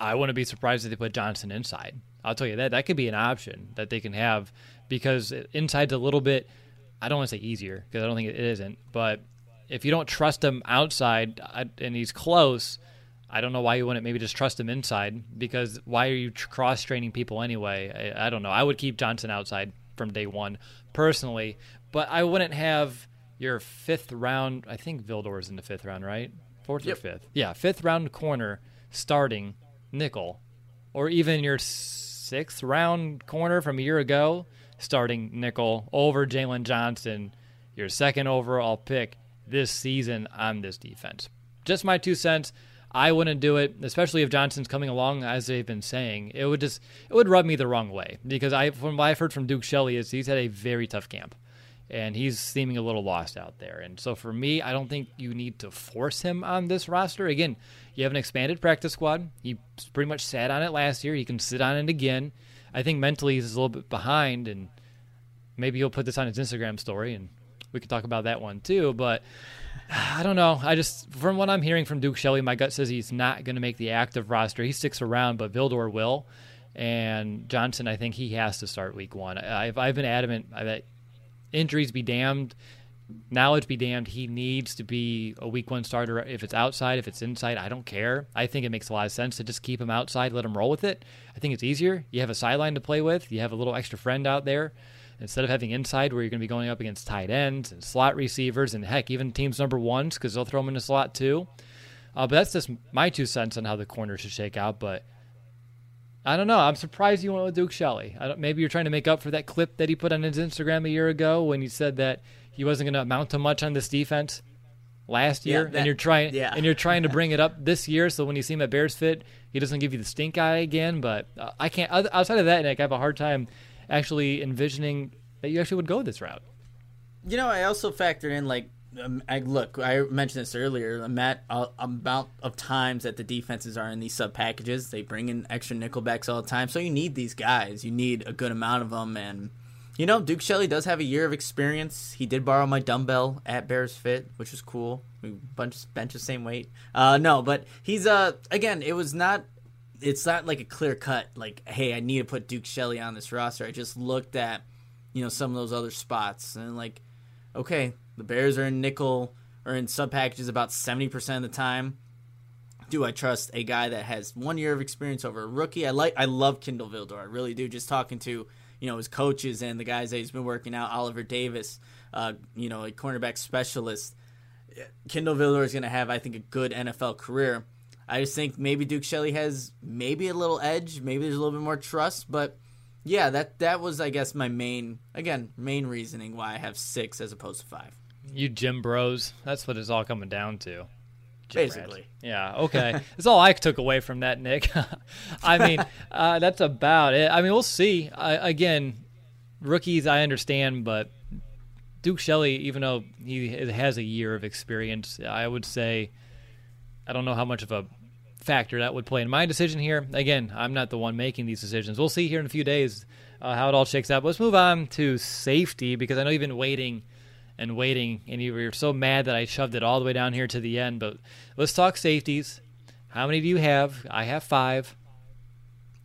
I wouldn't be surprised if they put Johnson inside. I'll tell you that that could be an option that they can have because inside's a little bit. I don't want to say easier because I don't think it isn't, but if you don't trust him outside and he's close, I don't know why you wouldn't maybe just trust him inside because why are you cross training people anyway? I, I don't know. I would keep Johnson outside from day one personally, but I wouldn't have your fifth round. I think Vildor's in the fifth round, right? Fourth yep. or fifth? Yeah, fifth round corner starting nickel, or even your sixth round corner from a year ago starting nickel over Jaylon Johnson, your second overall pick this season on this defense. Just my two cents. I wouldn't do it, especially if Johnson's coming along as they've been saying. It would just it would rub me the wrong way because I from what I've heard from Duke Shelley is he's had a very tough camp. And he's seeming a little lost out there. And so for me, I don't think you need to force him on this roster. Again, you have an expanded practice squad. He pretty much sat on it last year. He can sit on it again. I think mentally he's a little bit behind, and maybe he'll put this on his Instagram story, and we could talk about that one too. But I don't know. I just, from what I'm hearing from Duke Shelley, my gut says he's not going to make the active roster. He sticks around, but Vildor will. And Johnson, I think he has to start week one. I've, I've been adamant that injuries be damned, knowledge be damned. He needs to be a week one starter. If it's outside, if it's inside, I don't care. I think it makes a lot of sense to just keep him outside, let him roll with it. I think it's easier. You have a sideline to play with, you have a little extra friend out there instead of having inside where you're going to be going up against tight ends and slot receivers and heck, even teams number ones because they'll throw them in the slot too. Uh, but that's just my two cents on how the corner should shake out. But I don't know. I'm surprised you went with Duke Shelley. maybe you're trying to make up for that clip that he put on his Instagram a year ago when he said that he wasn't going to amount to much on this defense last year, yeah, that, and you're trying yeah. and you're trying to bring it up this year. So when you see him at Bears Fit, he doesn't give you the stink eye again. But uh, I can't. Outside of that, Nick, I have a hard time actually envisioning that you actually would go this route. You know, I also factored in like um, I look. I mentioned this earlier. Matt, uh, amount of times that the defenses are in these sub packages, they bring in extra nickelbacks all the time. So you need these guys. You need a good amount of them. And you know, Duke Shelley does have a year of experience. He did borrow my dumbbell at Bears Fit, which was cool. We bunch bench the same weight. Uh, no, but he's uh again. It was not it's not like a clear cut like hey i need to put duke shelley on this roster. I just looked at you know some of those other spots and like okay the bears are in nickel or in sub packages about 70% of the time. Do i trust a guy that has one year of experience over a rookie? I like i love kindle vildor. I really do. Just talking to you know his coaches and the guys that he's been working out oliver davis uh, you know a cornerback specialist. Kindle vildor is going to have i think a good nfl career I just think maybe Duke Shelley has maybe a little edge, maybe there's a little bit more trust, but yeah, that that was I guess my main again main reasoning why I have six as opposed to five. You Jim Bros, that's what it's all coming down to. Jim Basically, Rats. yeah. Okay, that's all I took away from that, Nick. I mean, uh, that's about it. I mean, we'll see. again, rookies, I understand, but Duke Shelley, even though he has a year of experience, I would say I don't know how much of a factor that would play in my decision here. Again, I'm not the one making these decisions. We'll see here in a few days uh, how it all shakes out. But let's move on to safety because I know you've been waiting and waiting, and you were so mad that I shoved it all the way down here to the end. But let's talk safeties. How many do you have? I have five.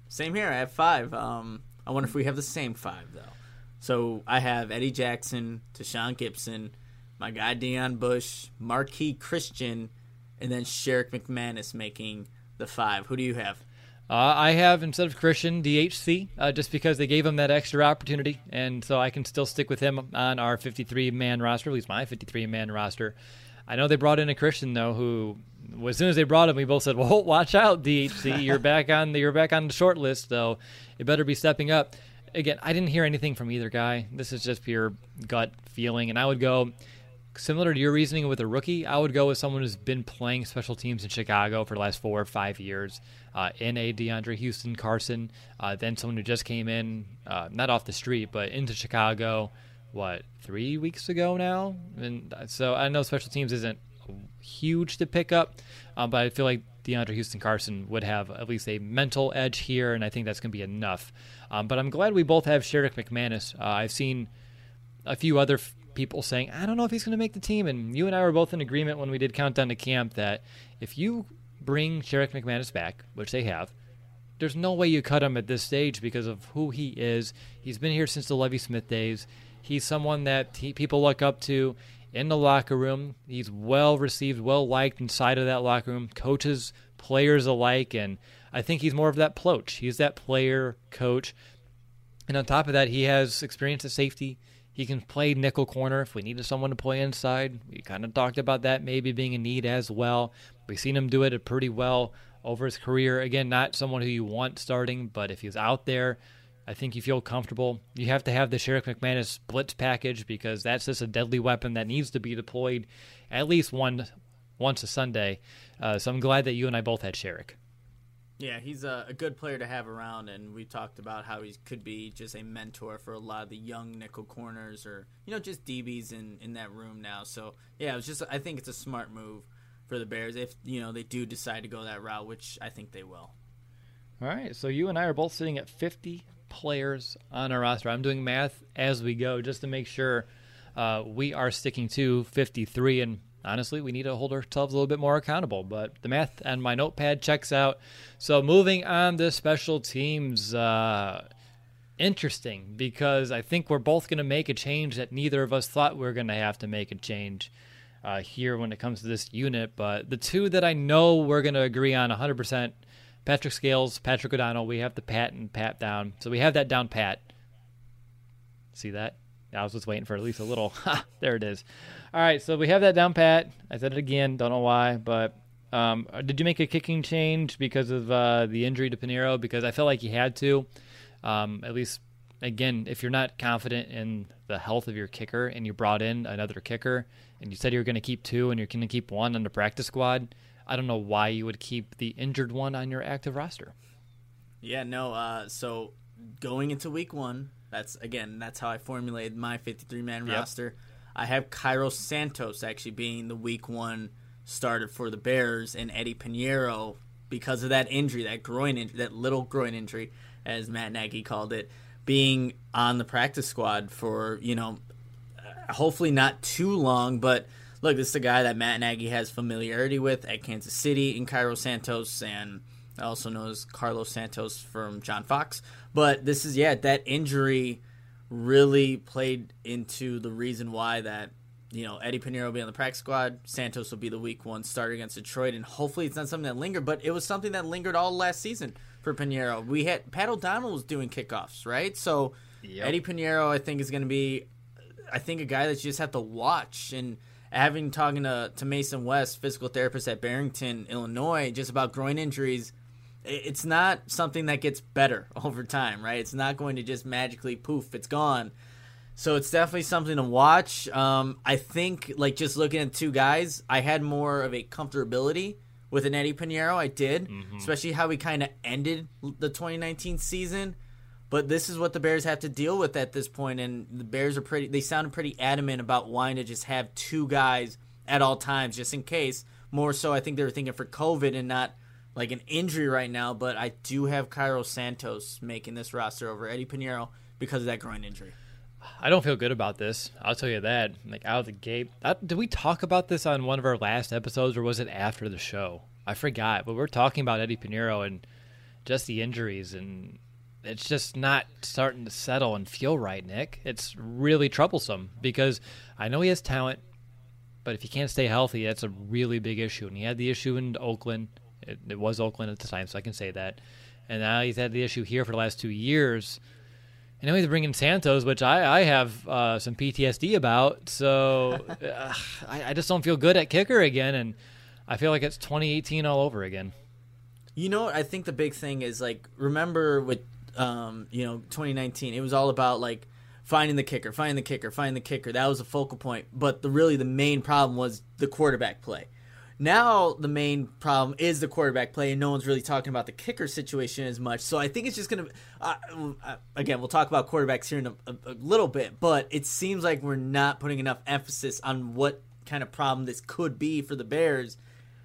Same here. I have five. Um, I wonder if we have the same five though. So I have Eddie Jackson, Tashaun Gipson, my guy Deon Bush, Marqui Christian, and then Sherrick McManus making the five. Who do you have? Uh, I have instead of Christian DHC uh, just because they gave him that extra opportunity, and so I can still stick with him on our 53 man roster, at least my 53 man roster. I know they brought in a Christian though, who as soon as they brought him, we both said, "Well, watch out, DHC, you're back on the you're back on the short list, though. You better be stepping up." Again, I didn't hear anything from either guy. This is just pure gut feeling, and I would go similar to your reasoning with a rookie, I would go with someone who's been playing special teams in Chicago for the last four or five years, uh, in a DeAndre Houston Carson, uh, then someone who just came in, uh, not off the street, but into Chicago, what, three weeks ago now? And so I know special teams isn't huge to pick up, uh, but I feel like DeAndre Houston Carson would have at least a mental edge here, and I think that's going to be enough. Um, but I'm glad we both have Sherrick McManus. Uh, I've seen a few other f- people saying, I don't know if he's going to make the team. And you and I were both in agreement when we did Countdown to Camp that if you bring Sherrick McManus back, which they have, there's no way you cut him at this stage because of who he is. He's been here since the Lovie Smith days. He's someone that he, people look up to in the locker room. He's well received, well liked inside of that locker room, coaches, players alike. And I think he's more of that ploach. He's that player coach. And on top of that, he has experience at safety. He can play nickel corner if we needed someone to play inside. We kind of talked about that maybe being a need as well. We've seen him do it pretty well over his career. Again, not someone who you want starting, but if he's out there, I think you feel comfortable. You have to have the Sherrick McManus blitz package because that's just a deadly weapon that needs to be deployed at least one once a Sunday. Uh, so I'm glad that you and I both had Sherrick. Yeah, he's a, a, good player to have around, and we talked about how he could be just a mentor for a lot of the young nickel corners or you know just DBs in in that room now. So yeah, it was just I think it's a smart move for the Bears if you know they do decide to go that route, which I think they will. All right, so you and I are both sitting at 50 players on our roster. I'm doing math as we go just to make sure uh, we are sticking to 53 and honestly, we need to hold ourselves a little bit more accountable. But the math and my notepad checks out. So moving on to special teams. Uh, interesting because I think we're both going to make a change that neither of us thought we were going to have to make a change uh, here when it comes to this unit. But the two that I know we're going to agree on 100% Patrick Scales, Patrick O'Donnell, we have the pat and pat down. So we have that down pat. See that? I was just waiting for at least a little. There it is. All right, so we have that down pat. I said it again. Don't know why, but um, did you make a kicking change because of uh, the injury to Piñeiro? Because I felt like you had to. Um, at least, again, if you're not confident in the health of your kicker and you brought in another kicker and you said you were going to keep two and you're going to keep one on the practice squad, I don't know why you would keep the injured one on your active roster. Yeah, no. Uh, so going into week one, that's again, that's how I formulated my 53 man yep. roster. I have Cairo Santos actually being the week one starter for the Bears, and Eddie Piñeiro because of that injury, that groin injury, that little groin injury, as Matt Nagy called it, being on the practice squad for you know, hopefully not too long. But look, this is a guy that Matt Nagy has familiarity with at Kansas City in Cairo Santos, and also knows Carlos Santos from John Fox. But this is yeah, that injury really played into the reason why that you know Eddie Piñeiro will be on the practice squad, Santos will be the week one starter against Detroit, and hopefully it's not something that lingered, but it was something that lingered all last season for Piñeiro. We had Pat O'Donnell was doing kickoffs, right? So yep. Eddie Piñeiro, I think, is going to be, I think, a guy that you just have to watch and. Having talking to, to Mason West, physical therapist at Barrington, Illinois, just about groin injuries, it's not something that gets better over time, right? It's not going to just magically poof, it's gone. So it's definitely something to watch. Um, I think, like just looking at two guys, I had more of a comfortability with an Eddie Piñeiro. I did, mm-hmm. especially how we kind of ended the 2019 season. But this is what the Bears have to deal with at this point, and the Bears are pretty. They sounded pretty adamant about wanting to just have two guys at all times, just in case. More so, I think they were thinking for COVID and not like an injury right now, but I do have Cairo Santos making this roster over Eddie Piñeiro because of that groin injury. I don't feel good about this. I'll tell you that. Like out of the gate. did we talk about this on one of our last episodes, or was it after the show? I forgot. But we're talking about Eddie Piñeiro and just the injuries, and it's just not starting to settle and feel right, Nick. It's really troublesome because I know he has talent, but if he can't stay healthy, that's a really big issue. And he had the issue in Oakland. It, it, was Oakland at the time, so I can say that. And now he's had the issue here for the last two years. And now he's bringing Santos, which I, I have uh, some PTSD about. So uh, I, I just don't feel good at kicker again. And I feel like it's 2018 all over again. You know, I think the big thing is like remember with um, you know 2019, it was all about like finding the kicker, finding the kicker, finding the kicker. That was a focal point. But the really the main problem was the quarterback play. Now the main problem is the quarterback play, and no one's really talking about the kicker situation as much. So I think it's just gonna. Uh, again, we'll talk about quarterbacks here in a, a, a little bit, but it seems like we're not putting enough emphasis on what kind of problem this could be for the Bears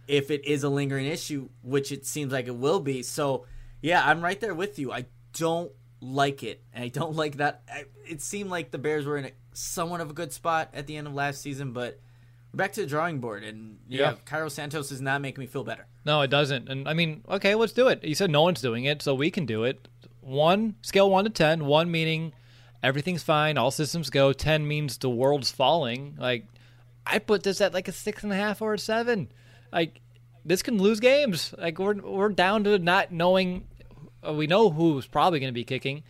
if it is a lingering issue, which it seems like it will be. So yeah, I'm right there with you. I don't like it, and I don't like that. It seemed like the Bears were in a, somewhat of a good spot at the end of last season, but back to the drawing board, and yeah, yeah. Cairo Santos is not making me feel better. No, it doesn't. And I mean, okay, let's do it. You said no one's doing it, so we can do it. One scale one to ten. One meaning everything's fine, all systems go. Ten means the world's falling. Like I put this at like a six and a half or a seven. Like this can lose games. Like we're we're down to not knowing we know who's probably going to be kicking.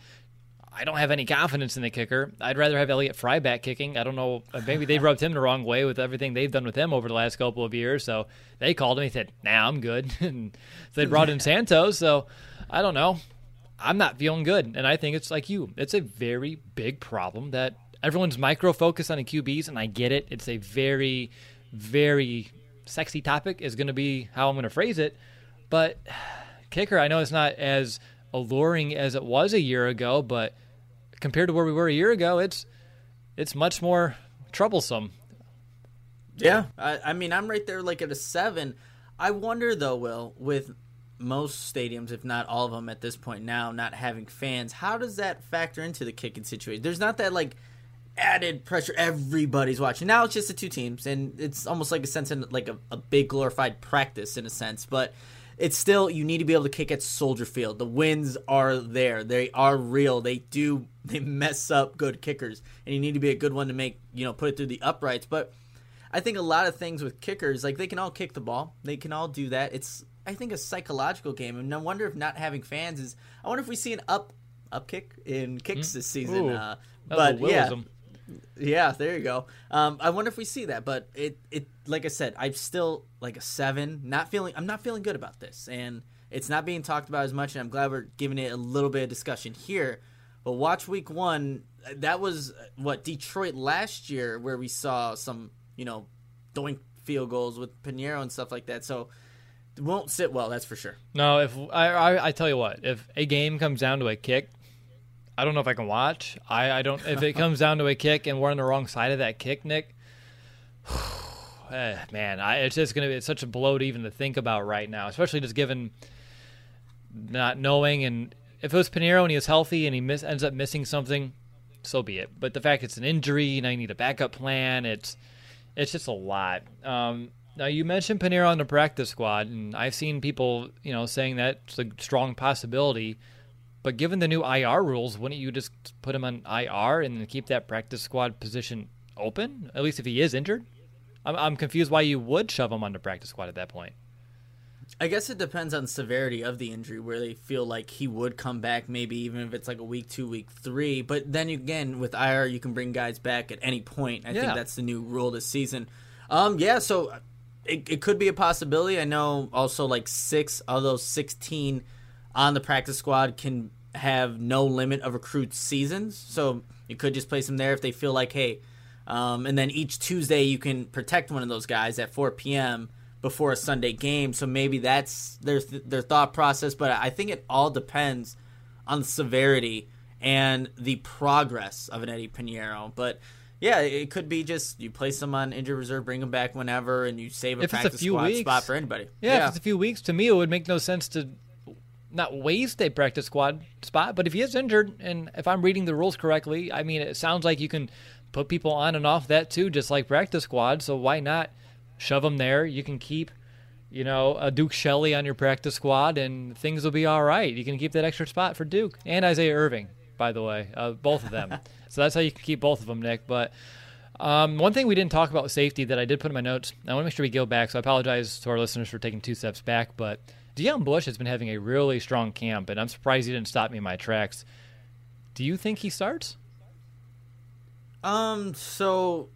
I don't have any confidence in the kicker. I'd rather have Elliott Fry back kicking. I don't know. Uh, maybe they rubbed him the wrong way with everything they've done with him over the last couple of years. So they called him. He said, "Nah, I'm good." and they brought in Santos. So I don't know. I'm not feeling good, and I think it's like you. It's a very big problem that everyone's micro focused on the QBs, and I get it. It's a very, very sexy topic. Is going to be how I'm going to phrase it, but kicker, I know it's not as alluring as it was a year ago, but compared to where we were a year ago, it's it's much more troublesome. Yeah, I, I mean, I'm right there, like at a seven. I wonder though, Will, with most stadiums, if not all of them at this point now, not having fans, how does that factor into the kicking situation? There's not that like added pressure. Everybody's watching. Now it's just the two teams, and it's almost like a sense in like a, a big glorified practice in a sense, but it's still you need to be able to kick at Soldier Field. The wins are there. They are real. They do they mess up good kickers, and you need to be a good one to make you know put it through the uprights. But I think a lot of things with kickers, like they can all kick the ball, they can all do that. It's I think a psychological game, and I wonder if not having fans is. I wonder if we see an up up kick in kicks mm. this season. Uh, but yeah, yeah, there you go. Um, I wonder if we see that, but it, it, like I said, I'm still like a seven. Not feeling, I'm not feeling good about this, and it's not being talked about as much. And I'm glad we're giving it a little bit of discussion here. But watch week one. That was what Detroit last year, where we saw some, you know, doing field goals with Piñeiro and stuff like that. So won't sit well, that's for sure. No, if I, I, I tell you what, if a game comes down to a kick, I don't know if I can watch. I, I don't. If it comes down to a kick and we're on the wrong side of that kick, Nick, eh, man, I, it's just gonna be it's such a blow to even to think about right now, especially just given not knowing. And if it was Piñeiro and he was healthy and he miss, ends up missing something, so be it. But the fact it's an injury and I need a backup plan, it's it's just a lot. Um, now you mentioned Piñeiro on the practice squad, and I've seen people, you know, saying that's a strong possibility. But given the new IR rules, wouldn't you just put him on IR and keep that practice squad position open? At least if he is injured. I'm, I'm confused why you would shove him on the practice squad at that point. I guess it depends on the severity of the injury, where they feel like he would come back, maybe even if it's like a week two, week three. But then again, with IR, you can bring guys back at any point. I yeah. think that's the new rule this season. Um, yeah, so it, it could be a possibility. I know also like six of those 16 on the practice squad can have no limit of accrued seasons. So you could just place them there if they feel like, hey, um, and then each Tuesday you can protect one of those guys at 4 p.m. before a Sunday game. So maybe that's their their thought process. But I think it all depends on the severity and the progress of an Eddie Piñeiro. But yeah, it could be just you place them on injured reserve, bring them back whenever, and you save a if practice a squad weeks, spot for anybody. Yeah, yeah, if it's a few weeks, to me it would make no sense to not waste a practice squad spot, but if he is injured, and if I'm reading the rules correctly, I mean, it sounds like you can put people on and off that too, just like practice squad. So why not shove them there? You can keep, you know, a Duke Shelley on your practice squad, and things will be all right. You can keep that extra spot for Duke and Isaiah Irving, by the way, uh, both of them. so that's how you can keep both of them, Nick. But um, one thing we didn't talk about with safety that I did put in my notes, I want to make sure we go back. So I apologize to our listeners for taking two steps back, but Deon Bush has been having a really strong camp, and I'm surprised he didn't stop me in my tracks. Do you think he starts? Um, so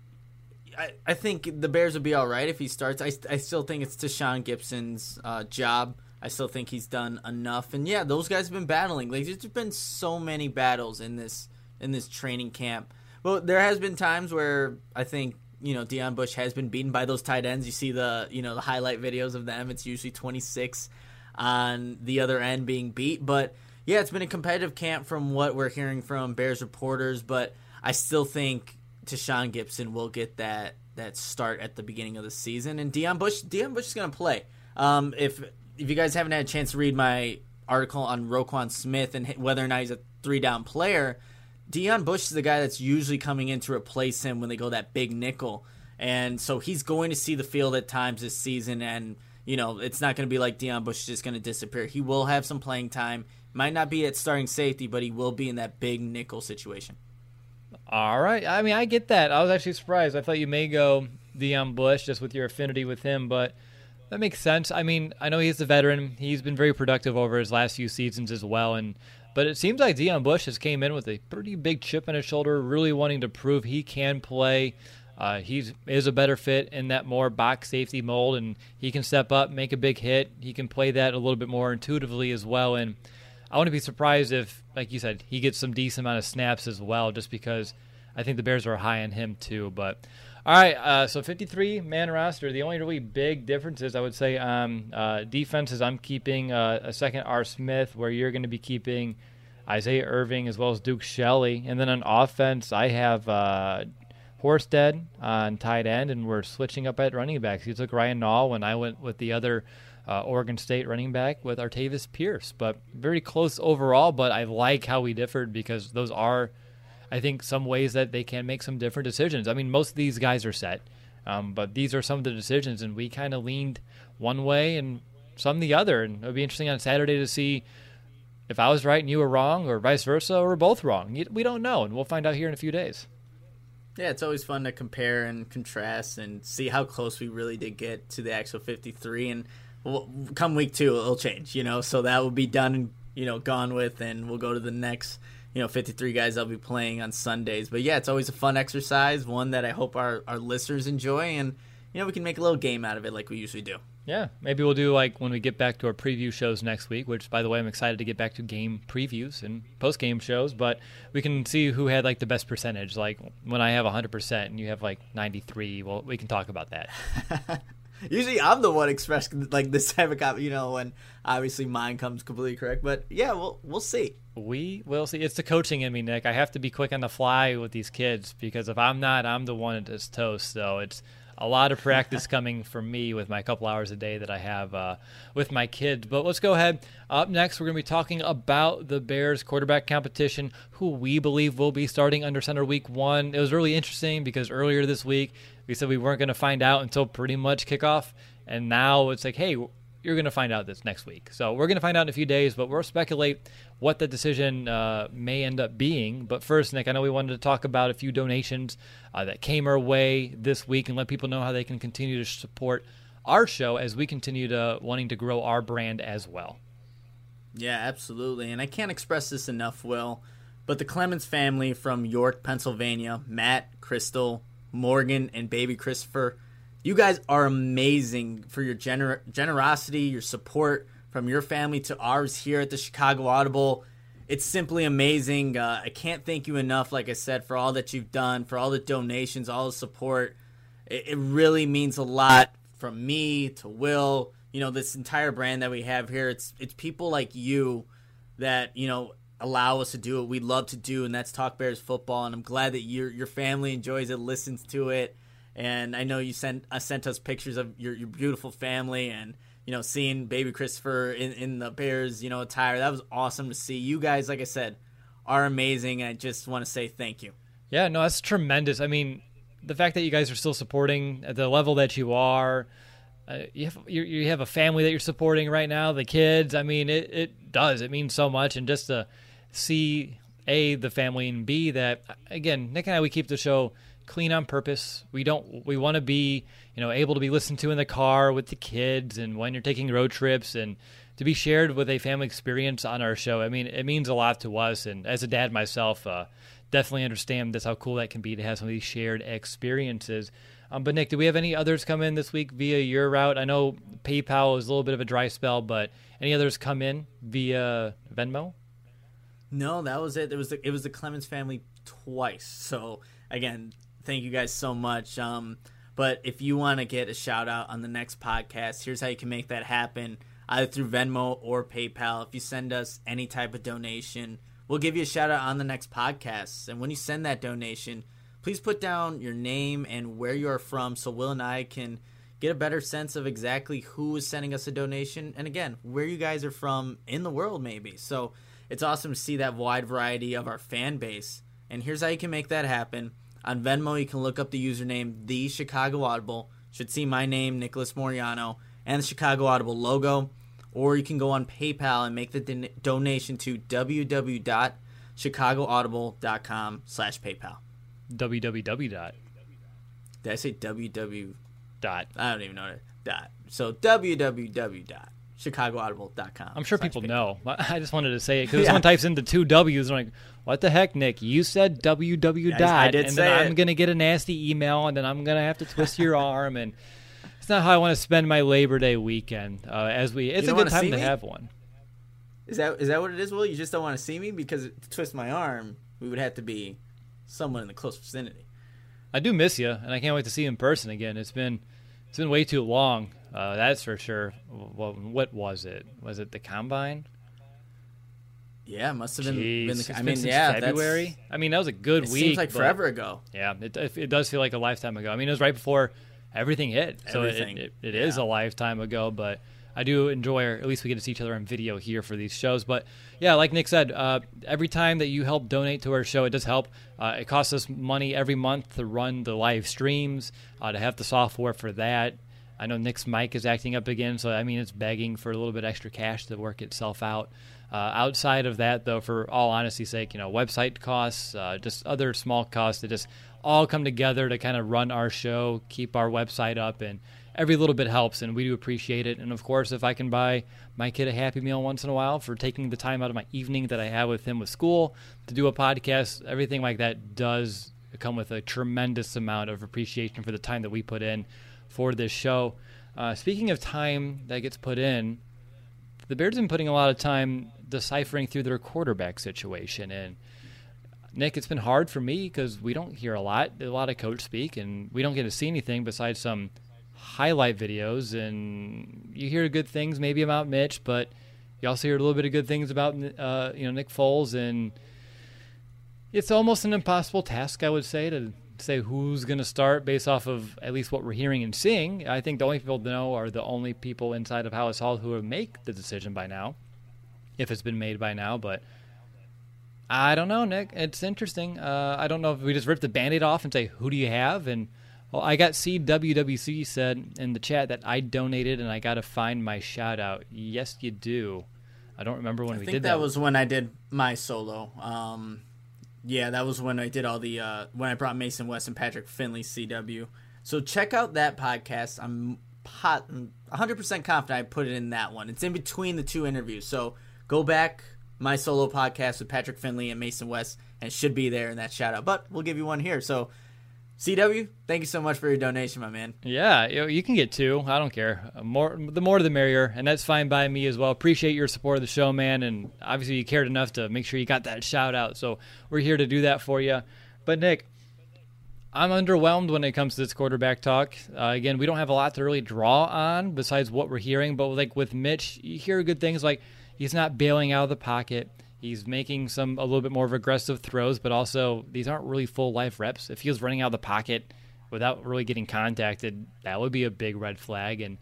I, I think the Bears would be all right if he starts. I, I still think it's Tashaun Gipson's uh, job. I still think he's done enough. And yeah, those guys have been battling. Like there's been so many battles in this in this training camp. Well, there has been times where I think you know Deon Bush has been beaten by those tight ends. You see the you know the highlight videos of them. It's usually 26 on the other end being beat, but yeah, it's been a competitive camp from what we're hearing from Bears reporters. But I still think Tashaun Gipson will get that that start at the beginning of the season, and Deon Bush Deon Bush is going to play. Um, if if you guys haven't had a chance to read my article on Roquan Smith and whether or not he's a three down player, Deon Bush is the guy that's usually coming in to replace him when they go that big nickel. And so he's going to see the field at times this season. And, you know, it's not going to be like Deon Bush is just going to disappear. He will have some playing time. Might not be at starting safety, but he will be in that big nickel situation. All right. I mean, I get that. I was actually surprised. I thought you may go Deon Bush just with your affinity with him, but that makes sense. I mean, I know he's a veteran. He's been very productive over his last few seasons as well, and but it seems like Deon Bush has came in with a pretty big chip on his shoulder, really wanting to prove he can play. Uh, he is a better fit in that more box safety mold, and he can step up, make a big hit. He can play that a little bit more intuitively as well. And I wouldn't be surprised if, like you said, he gets some decent amount of snaps as well, just because I think the Bears are high on him too. But all right, uh, so 53 man roster. The only really big differences I would say um, uh, defenses. I'm keeping uh, a second R. Smith, where you're going to be keeping Isaiah Irving as well as Duke Shelley, and then on offense I have uh, Horsted on tight end, and we're switching up at running backs. You took Ryan Nall when I went with the other uh, Oregon State running back with Artavis Pierce, but very close overall. But I like how we differed because those are I think some ways that they can make some different decisions. I mean, most of these guys are set, um, but these are some of the decisions, and we kind of leaned one way and some the other. And it'll be interesting on Saturday to see if I was right and you were wrong, or vice versa, or both wrong. We don't know, and we'll find out here in a few days. Yeah, it's always fun to compare and contrast and see how close we really did get to the actual 53. And we'll, come week two, it'll change, you know. So that will be done and you know gone with, and we'll go to the next you know 53 guys I'll be playing on Sundays. But yeah, it's always a fun exercise, one that I hope our our listeners enjoy, and you know we can make a little game out of it like we usually do. Yeah, maybe we'll do like when we get back to our preview shows next week, which by the way, I'm excited to get back to game previews and post game shows, but we can see who had like the best percentage. Like when I have 100% and you have like 93, well, we can talk about that. Usually, I'm the one expressing like this type of cop, you know, when obviously mine comes completely correct. But yeah, we'll we'll see. We will see. It's the coaching in me, Nick. I have to be quick on the fly with these kids because if I'm not, I'm the one that's toast. So it's a lot of practice coming from me with my couple hours a day that I have uh, with my kids. But let's go ahead. Up next, we're going to be talking about the Bears quarterback competition, who we believe will be starting under center week one. It was really interesting because earlier this week we said we weren't going to find out until pretty much kickoff, and now it's like, hey, you're going to find out this next week. So we're going to find out in a few days, but we'll speculate what the decision uh, may end up being. But first, Nick, I know we wanted to talk about a few donations uh, that came our way this week and let people know how they can continue to support our show as we continue to wanting to grow our brand as well. Yeah, absolutely. And I can't express this enough, Will, but the Clemens family from York, Pennsylvania, Matt, Crystal, Morgan, and baby Christopher – you guys are amazing for your gener- generosity, your support from your family to ours here at the Chicago Audible. It's simply amazing. Uh, I can't thank you enough, like I said, for all that you've done, for all the donations, all the support. It, it really means a lot from me to Will. You know, this entire brand that we have here. It's it's people like you that you know allow us to do what we love to do, and that's talk Bears football. And I'm glad that your your family enjoys it, listens to it and I know you sent uh, sent us pictures of your, your beautiful family and you know seeing baby Christopher in, in the Bears you know attire. That was awesome to see. You guys, like I said, are amazing. I just want to say thank you. Yeah, no, that's tremendous. I mean, the fact that you guys are still supporting at the level that you are. Uh, you have you, you have a family that you're supporting right now, the kids. I mean, it, it does. It means so much, and just to see a the family and b that again, Nick and I we keep the show clean on purpose. We don't we want to be, you know, able to be listened to in the car with the kids and when you're taking road trips and to be shared with a family experience on our show. I mean, it means a lot to us and as a dad myself, uh, definitely understand that's how cool that can be to have some of these shared experiences. Um, but Nick, do we have any others come in this week via your route? I know PayPal is a little bit of a dry spell, but any others come in via Venmo? No, that was it. It was the, it was the Clemens family twice. So again, thank you guys so much. Um, but if you want to get a shout out on the next podcast, here's how you can make that happen either through Venmo or PayPal. If you send us any type of donation, we'll give you a shout out on the next podcast. And when you send that donation, please put down your name and where you are from so Will and I can get a better sense of exactly who is sending us a donation and again, where you guys are from in the world maybe. So it's awesome to see that wide variety of our fan base. And here's how you can make that happen. On Venmo, you can look up the username The Chicago Audible. Should see my name, Nicholas Moriano, and the Chicago Audible logo. Or you can go on PayPal and make the don- donation to www.chicagoaudible.com slash PayPal. www dot Did I say www? dot. I don't even know that. Dot. So www.chicagoaudible.com. I'm sure people know. but I just wanted to say it because Yeah. someone types into two W's and I'm like, what the heck, Nick? You said www I- dot, I did and say then I'm gonna get a nasty email, and then I'm gonna have to twist your arm, and it's not how I want to spend my Labor Day weekend. Uh, as we, it's a good time to me? have one. Is that is that what it is, Will? You just don't want to see me because to twist my arm, we would have to be someone in the close vicinity. I do miss you, and I can't wait to see you in person again. It's been it's been way too long. Uh, that's for sure. What, what was it? Was it the combine? Yeah, it must have been. Jeez, been the, I mean, yeah, February. I mean, that was a good It week. seems like forever ago. Yeah, it, it does feel like a lifetime ago. I mean, it was right before everything hit, so Everything. it, it, it is a lifetime ago. But I do enjoy, or at least we get to see each other on video here for these shows. But yeah, like Nick said, uh, every time that you help donate to our show, it does help. Uh, it costs us money every month to run the live streams, uh, to have the software for that. I know Nick's mic is acting up again, so I mean it's begging for a little bit extra cash to work itself out. Uh, outside of that, though, for all honesty's sake, you know, website costs, uh, just other small costs that just all come together to kind of run our show, keep our website up, and every little bit helps, and we do appreciate it. And of course, if I can buy my kid a Happy Meal once in a while for taking the time out of my evening that I have with him with school to do a podcast, everything like that does come with a tremendous amount of appreciation for the time that we put in for this show. Uh, speaking of time that gets put in, the Bears have been putting a lot of time deciphering through their quarterback situation. And Nick, it's been hard for me because we don't hear a lot, a lot of coach speak, and we don't get to see anything besides some highlight videos. And you hear good things maybe about Mitch, but you also hear a little bit of good things about uh, you know Nick Foles, and it's almost an impossible task, I would say, to say who's going to start based off of at least what we're hearing and seeing. I think the only people to know are the only people inside of Halas Hall who will make the decision by now, if it's been made by now. But I don't know, Nick. It's interesting. Uh, I don't know if we just rip the band-aid off and say, who do you have? And well, I got CWWC said in the chat that I donated and I got to find my shout out. Yes, you do. I don't remember when we did that. I think that was when I did my solo. Um, yeah, that was when I did all the uh, when I brought Mason West and Patrick Finley CW. So check out that podcast. I'm pot, 100% confident I put it in that one. It's in between the two interviews. So go back my solo podcast with Patrick Finley and Mason West and should be there in that shout out. But we'll give you one here. So CW, thank you so much for your donation, my man. Yeah, you, can get two. I don't care. Uh, More, the more the merrier, and that's fine by me as well. Appreciate your support of the show, man, and obviously you cared enough to make sure you got that shout out. So we're here to do that for you. But Nick, I'm underwhelmed when it comes to this quarterback talk. Uh, again, we don't have a lot to really draw on besides what we're hearing. But like with Mitch, you hear good things like he's not bailing out of the pocket. He's making some a little bit more of aggressive throws, but also these aren't really full life reps. If he was running out of the pocket without really getting contacted, that would be a big red flag. And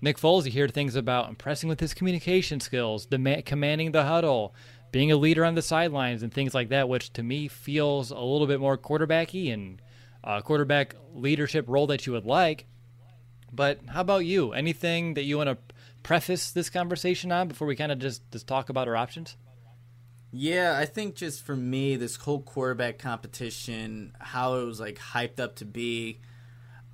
Nick Foles, you hear things about impressing with his communication skills, commanding the huddle, being a leader on the sidelines, and things like that, which to me feels a little bit more quarterbacky and uh, quarterback leadership role that you would like. But how about you? Anything that you want to preface this conversation on before we kind of just, just talk about our options? Yeah, I think just for me, this whole quarterback competition, how it was like hyped up to be,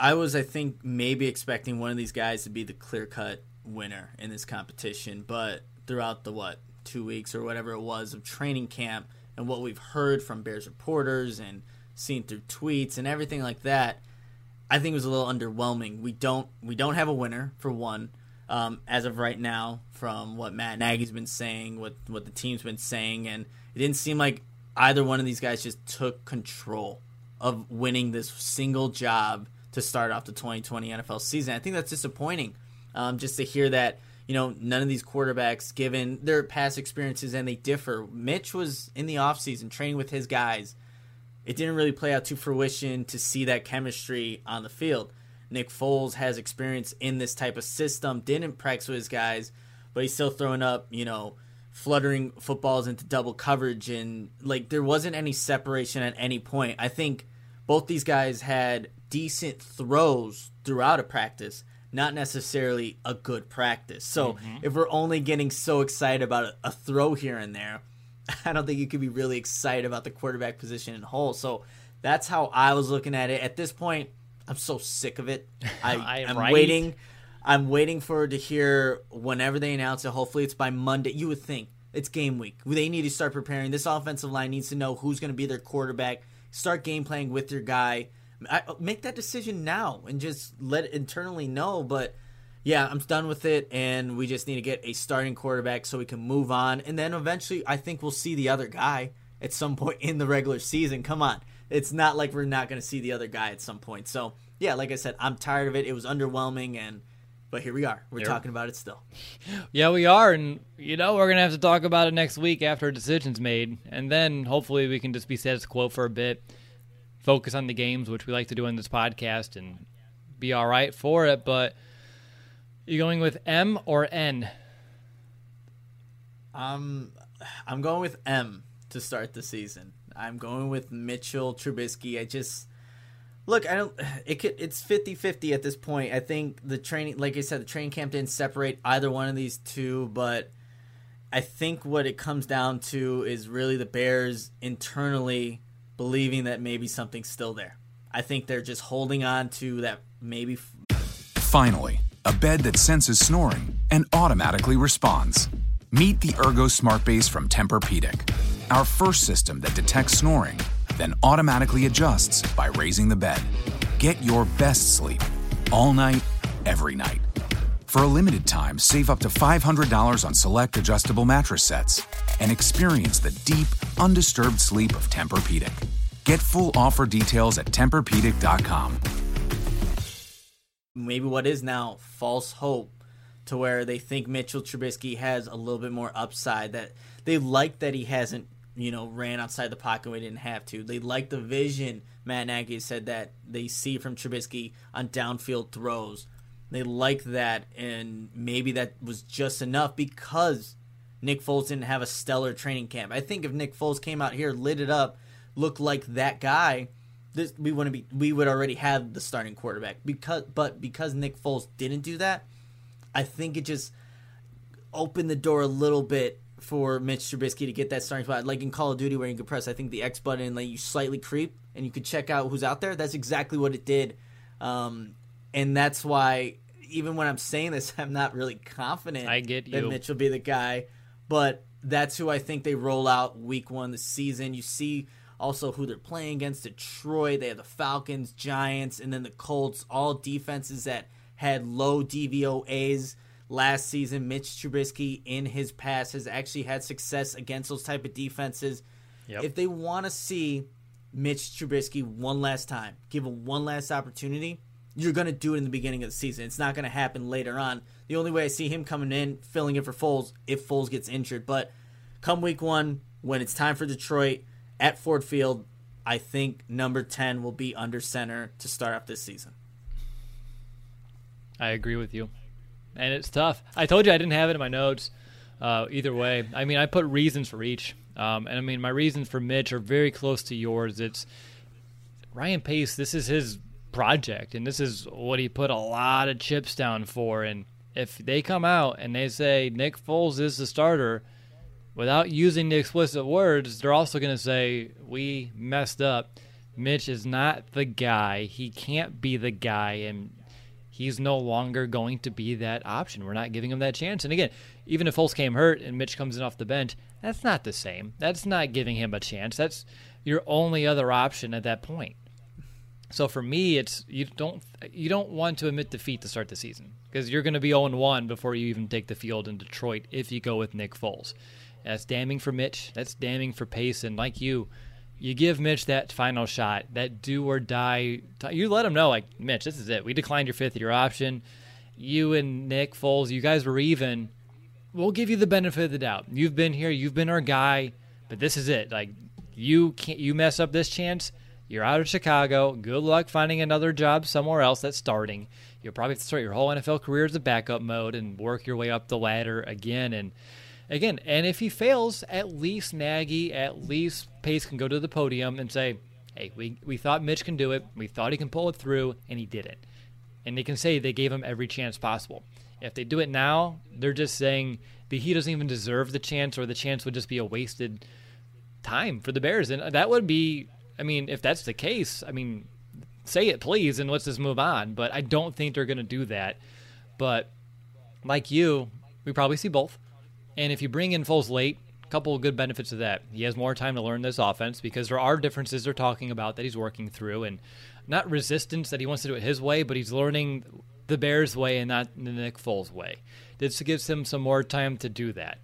I was, I think, maybe expecting one of these guys to be the clear cut winner in this competition. But throughout the, what, two weeks or whatever it was of training camp and what we've heard from Bears reporters and seen through tweets and everything like that, I think it was a little underwhelming. We don't we don't have a winner for one um, as of right now from what Matt Nagy's been saying, what what the team's been saying, and it didn't seem like either one of these guys just took control of winning this single job to start off the 2020 NFL season. I think that's disappointing. Um, just to hear that, you know, none of these quarterbacks, given their past experiences and they differ. Mitch was in the offseason training with his guys. It didn't really play out to fruition to see that chemistry on the field. Nick Foles has experience in this type of system, didn't practice with his guys, but he's still throwing up, you know, fluttering footballs into double coverage and like there wasn't any separation at any point. I think both these guys had decent throws throughout a practice, not necessarily a good practice. So mm-hmm. if we're only getting so excited about a, a, throw here and there, I don't think you could be really excited about the quarterback position in whole. So that's how I was looking at it. At this point, I'm so sick of it. I, am right? waiting. I'm waiting for to hear whenever they announce it. Hopefully, it's by Monday. You would think it's game week. They need to start preparing. This offensive line needs to know who's going to be their quarterback. Start game playing with your guy. I, uh, make that decision now and just let it internally know. But yeah, I'm done with it, and we just need to get a starting quarterback so we can move on. And then eventually, I think we'll see the other guy at some point in the regular season. Come on, it's not like we're not going to see the other guy at some point. So yeah, like I said, I'm tired of it. It was underwhelming, and but here we are. We're talking about it still. Yeah, we are, and you know we're gonna have to talk about it next week after a decision's made, and then hopefully we can just be status quo for a bit focus on the games, which we like to do in this podcast, and be all right for it. But you going with M or N? Um, I'm going with M to start the season. I'm going with Mitchell Trubisky. I just look, I don't it could it's 50-50 at this point. I think the training like I said the training camp didn't separate either one of these two, but I think what it comes down to is really the Bears internally believing that maybe something's still there. I think they're just holding on to that maybe. Finally, a bed that senses snoring and automatically responds. Meet the Ergo Smart Base from Tempur-Pedic, our first system that detects snoring, then automatically adjusts by raising the bed. Get your best sleep all night, every night. For a limited time, save up to $500 on select adjustable mattress sets and experience the deep, undisturbed sleep of Tempur-Pedic. Get full offer details at TempurPedic.com. Maybe what is now false hope to where they think Mitchell Trubisky has a little bit more upside that they like that he hasn't, you know, ran outside the pocket when he didn't have to. They like the vision Matt Nagy said that they see from Trubisky on downfield throws. They like that, and maybe that was just enough because Nick Foles didn't have a stellar training camp. I think if Nick Foles came out here, lit it up, looked like that guy, this, we wouldn't be we would already have the starting quarterback. Because but because Nick Foles didn't do that, I think it just opened the door a little bit for Mitch Trubisky to get that starting spot. Like in Call of Duty, where you could press, I think the X button, and like you slightly creep, and you could check out who's out there. That's exactly what it did. Um, and that's why even when I'm saying this, I'm not really confident. I get you. that Mitch will be the guy, but that's who I think they roll out week one the season. You see also who they're playing against Detroit. They have the Falcons, Giants, and then the Colts, all defenses that had low DVOAs last season. Mitch Trubisky in his past has actually had success against those type of defenses. Yep. If they want to see Mitch Trubisky one last time, give him one last opportunity, you're going to do it in the beginning of the season. It's not going to happen later on. The only way I see him coming in, filling in for Foles, if Foles gets injured. But come week one, when it's time for Detroit at Ford Field, I think number 10 will be under center to start off this season. I agree with you. And it's tough. I told you I didn't have it in my notes. Uh, either way, I mean, I put reasons for each. Um, and I mean, my reasons for Mitch are very close to yours. It's Ryan Pace, this is his project, and this is what he put a lot of chips down for. And if they come out and they say Nick Foles is the starter, without using the explicit words, they're also going to say we messed up. Mitch is not the guy. He can't be the guy, and he's no longer going to be that option. We're not giving him that chance. And again, even if Foles came hurt and Mitch comes in off the bench, that's not the same. That's not giving him a chance. That's your only other option at that point. So for me, it's you don't you don't want to admit defeat to start the season because you're going to be 0 1 before you even take the field in Detroit if you go with Nick Foles. That's damning for Mitch. That's damning for Pace. And like you, you give Mitch that final shot, that do or die. You let him know, like, Mitch, this is it. We declined your fifth year option. You and Nick Foles, you guys were even. We'll give you the benefit of the doubt. You've been here. You've been our guy. But this is it. Like, you can't. You mess up this chance. You're out of Chicago. Good luck finding another job somewhere else that's starting. You'll probably have to start your whole NFL career as a backup mode and work your way up the ladder again. And again, and if he fails, at least Nagy, at least Pace can go to the podium and say, hey, we, we thought Mitch can do it. We thought he can pull it through, and he didn't. And they can say they gave him every chance possible. If they do it now, they're just saying that he doesn't even deserve the chance, or the chance would just be a wasted time for the Bears. And that would be, I mean, if that's the case, I mean, say it please, and let's just move on. But I don't think they're going to do that. But like you, we probably see both. And if you bring in Foles late, a couple of good benefits of that. He has more time to learn this offense because there are differences they're talking about that he's working through, and not resistance that he wants to do it his way, but he's learning the Bears' way and not the Nick Foles' way. This gives him some more time to do that.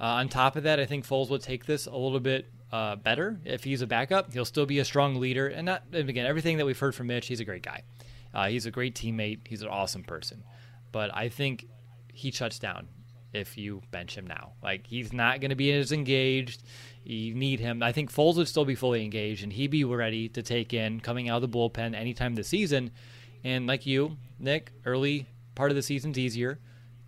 Uh, on top of that, I think Foles will take this a little bit uh, better if he's a backup. He'll still be a strong leader, and not and again everything that we've heard from Mitch. He's a great guy. Uh, he's a great teammate. He's an awesome person. But I think he shuts down if you bench him now. Like he's not going to be as engaged. You need him. I think Foles would still be fully engaged, and he'd be ready to take in coming out of the bullpen anytime this season. And like you, Nick, early part of the season's easier.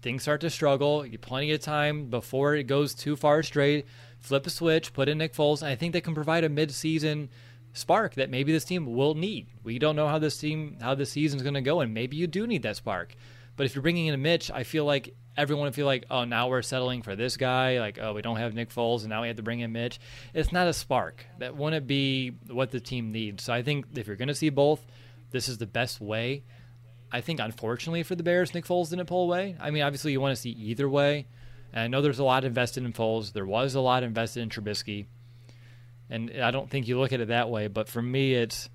Things start to struggle. You plenty of time before it goes too far straight. Flip a switch, put in Nick Foles, and I think they can provide a mid-season spark that maybe this team will need. We don't know how this team, how this season's going to go, and maybe you do need that spark. But if you're bringing in a Mitch, I feel like everyone would feel like, oh, now we're settling for this guy. Like, oh, we don't have Nick Foles, and now we have to bring in Mitch. It's not a spark. That wouldn't be what the team needs. So I think if you're going to see both, this is the best way. I think, unfortunately for the Bears, Nick Foles didn't pull away. I mean, obviously, you want to see either way. And I know there's a lot invested in Foles. There was a lot invested in Trubisky. And I don't think you look at it that way. But for me, it's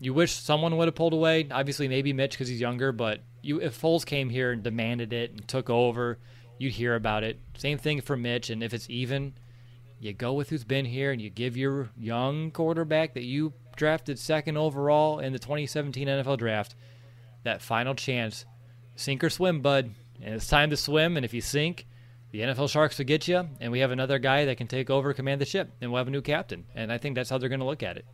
you wish someone would have pulled away. Obviously, maybe Mitch because he's younger. But you, if Foles came here and demanded it and took over, you'd hear about it. Same thing for Mitch. And if it's even, you go with who's been here and you give your young quarterback that you drafted second overall in the 2017 NFL draft that final chance. Sink or swim, bud. And it's time to swim. And if you sink, the NFL Sharks will get you, and we have another guy that can take over, command the ship, and we'll have a new captain. And I think that's how they're going to look at it.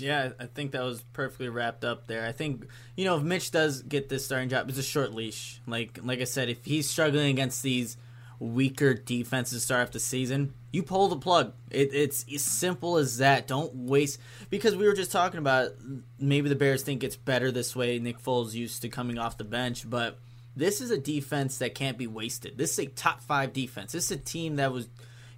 Yeah, I think that was perfectly wrapped up there. I think you know if Mitch does get this starting job, it's a short leash. Like like I said, if he's struggling against these weaker defenses start off the season, you pull the plug. It, it's as simple as that. Don't waste because we were just talking about maybe the Bears think it's better this way. Nick Foles used to coming off the bench, but this is a defense that can't be wasted. This is a top five defense. This is a team that was,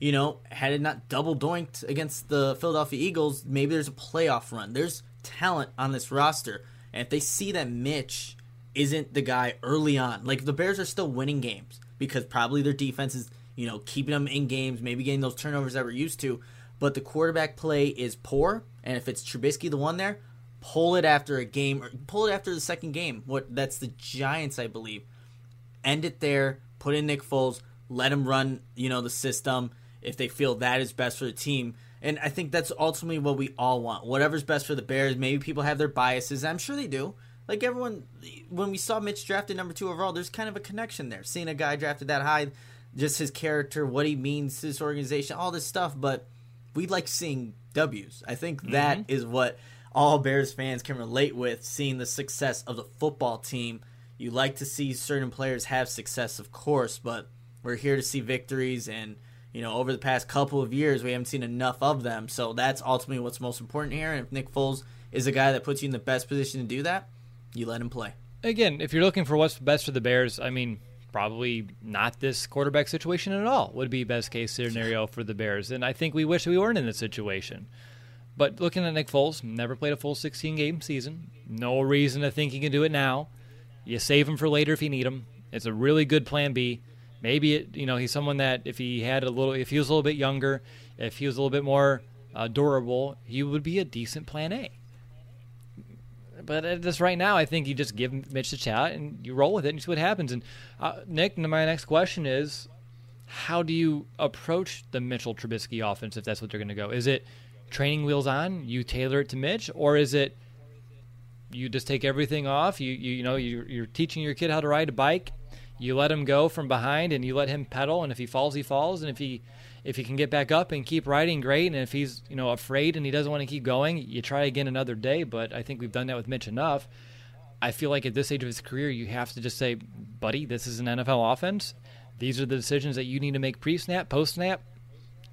you know, had it not double doinked against the Philadelphia Eagles, maybe there's a playoff run. There's talent on this roster. And if they see that Mitch isn't the guy early on, like the Bears are still winning games because probably their defense is, you know, keeping them in games, maybe getting those turnovers that we're used to. But the quarterback play is poor. And if it's Trubisky the one there, pull it after a game or pull it after the second game. What that's the Giants, I believe. End it there. Put in Nick Foles. Let him run. You know the system if they feel that is best for the team. And I think that's ultimately what we all want. Whatever's best for the Bears. Maybe people have their biases. I'm sure they do. Like everyone, when we saw Mitch drafted number two overall, there's kind of a connection there. Seeing a guy drafted that high, just his character, what he means to this organization, all this stuff. But we like seeing W's. I think that mm-hmm. is what all Bears fans can relate with seeing the success of the football team. You like to see certain players have success, of course, but we're here to see victories. And, you know, over the past couple of years, we haven't seen enough of them. So that's ultimately what's most important here. And if Nick Foles is a guy that puts you in the best position to do that, you let him play. Again, if you're looking for what's best for the Bears, I mean, probably not this quarterback situation at all would be best case scenario for the Bears. And I think we wish we weren't in this situation. But looking at Nick Foles, never played a full 16 game season. No reason to think he can do it now. You save him for later if you need him. It's a really good plan B. Maybe it, you know he's someone that if he had a little, if he was a little bit younger, if he was a little bit more uh, durable, he would be a decent plan A. But at this right now, I think you just give Mitch the chat and you roll with it and see what happens. And uh, Nick, my next question is, how do you approach the Mitchell Trubisky offense if that's what they're going to go? Is it training wheels on, you tailor it to Mitch, or is it you just take everything off? You you, you know you you're teaching your kid how to ride a bike. You let him go from behind and you let him pedal, and if he falls, he falls, and if he if he can get back up and keep riding, great. And if he's you know afraid and he doesn't want to keep going, you try again another day. But I think we've done that with Mitch enough. I feel like at this stage of his career, you have to just say, buddy, this is an NFL offense. These are the decisions that you need to make pre-snap, post-snap.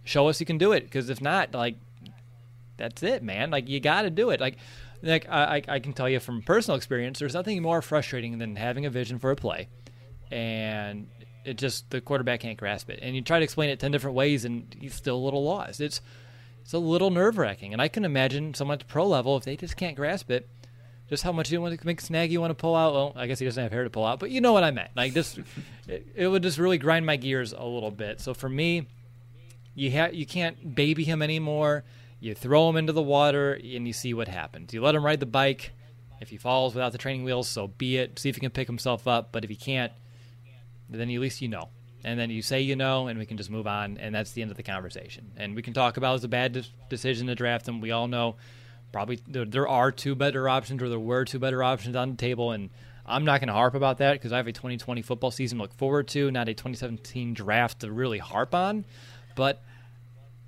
Show us you can do it, because if not, like that's it, man. Like you got to do it. Like, like I, I can tell you from personal experience, there's nothing more frustrating than having a vision for a play, and it just the quarterback can't grasp it. And you try to explain it ten different ways, and he's still a little lost. It's it's a little nerve wracking, and I can imagine someone at the pro level if they just can't grasp it, just how much you want to make snag you want to pull out. Well, I guess he doesn't have hair to pull out, but you know what I meant. Like just, it, it would just really grind my gears a little bit. So for me, you ha- you can't baby him anymore. You throw him into the water and you see what happens. You let him ride the bike. If he falls without the training wheels, so be it. See if he can pick himself up. But if he can't, then at least you know. And then you say you know, and we can just move on, and that's the end of the conversation. And we can talk about it's a bad de- decision to draft him. We all know probably there, there are two better options, or there were two better options on the table, and I'm not going to harp about that because I have a 2020 football season to look forward to, not a 2017 draft to really harp on. But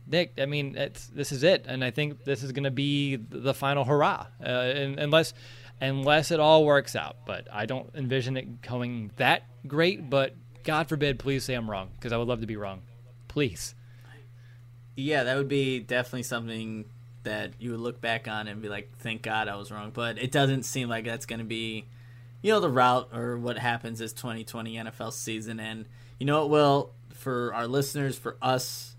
Nick, I mean, this is it, and I think this is going to be the final hurrah, uh, unless unless it all works out. But I don't envision it going that great. But God forbid, please say I'm wrong, because I would love to be wrong. Please. Yeah, that would be definitely something that you would look back on and be like, "Thank God I was wrong." But it doesn't seem like that's going to be, you know, the route or what happens this 2020 NFL season. And you know, it will for our listeners, for us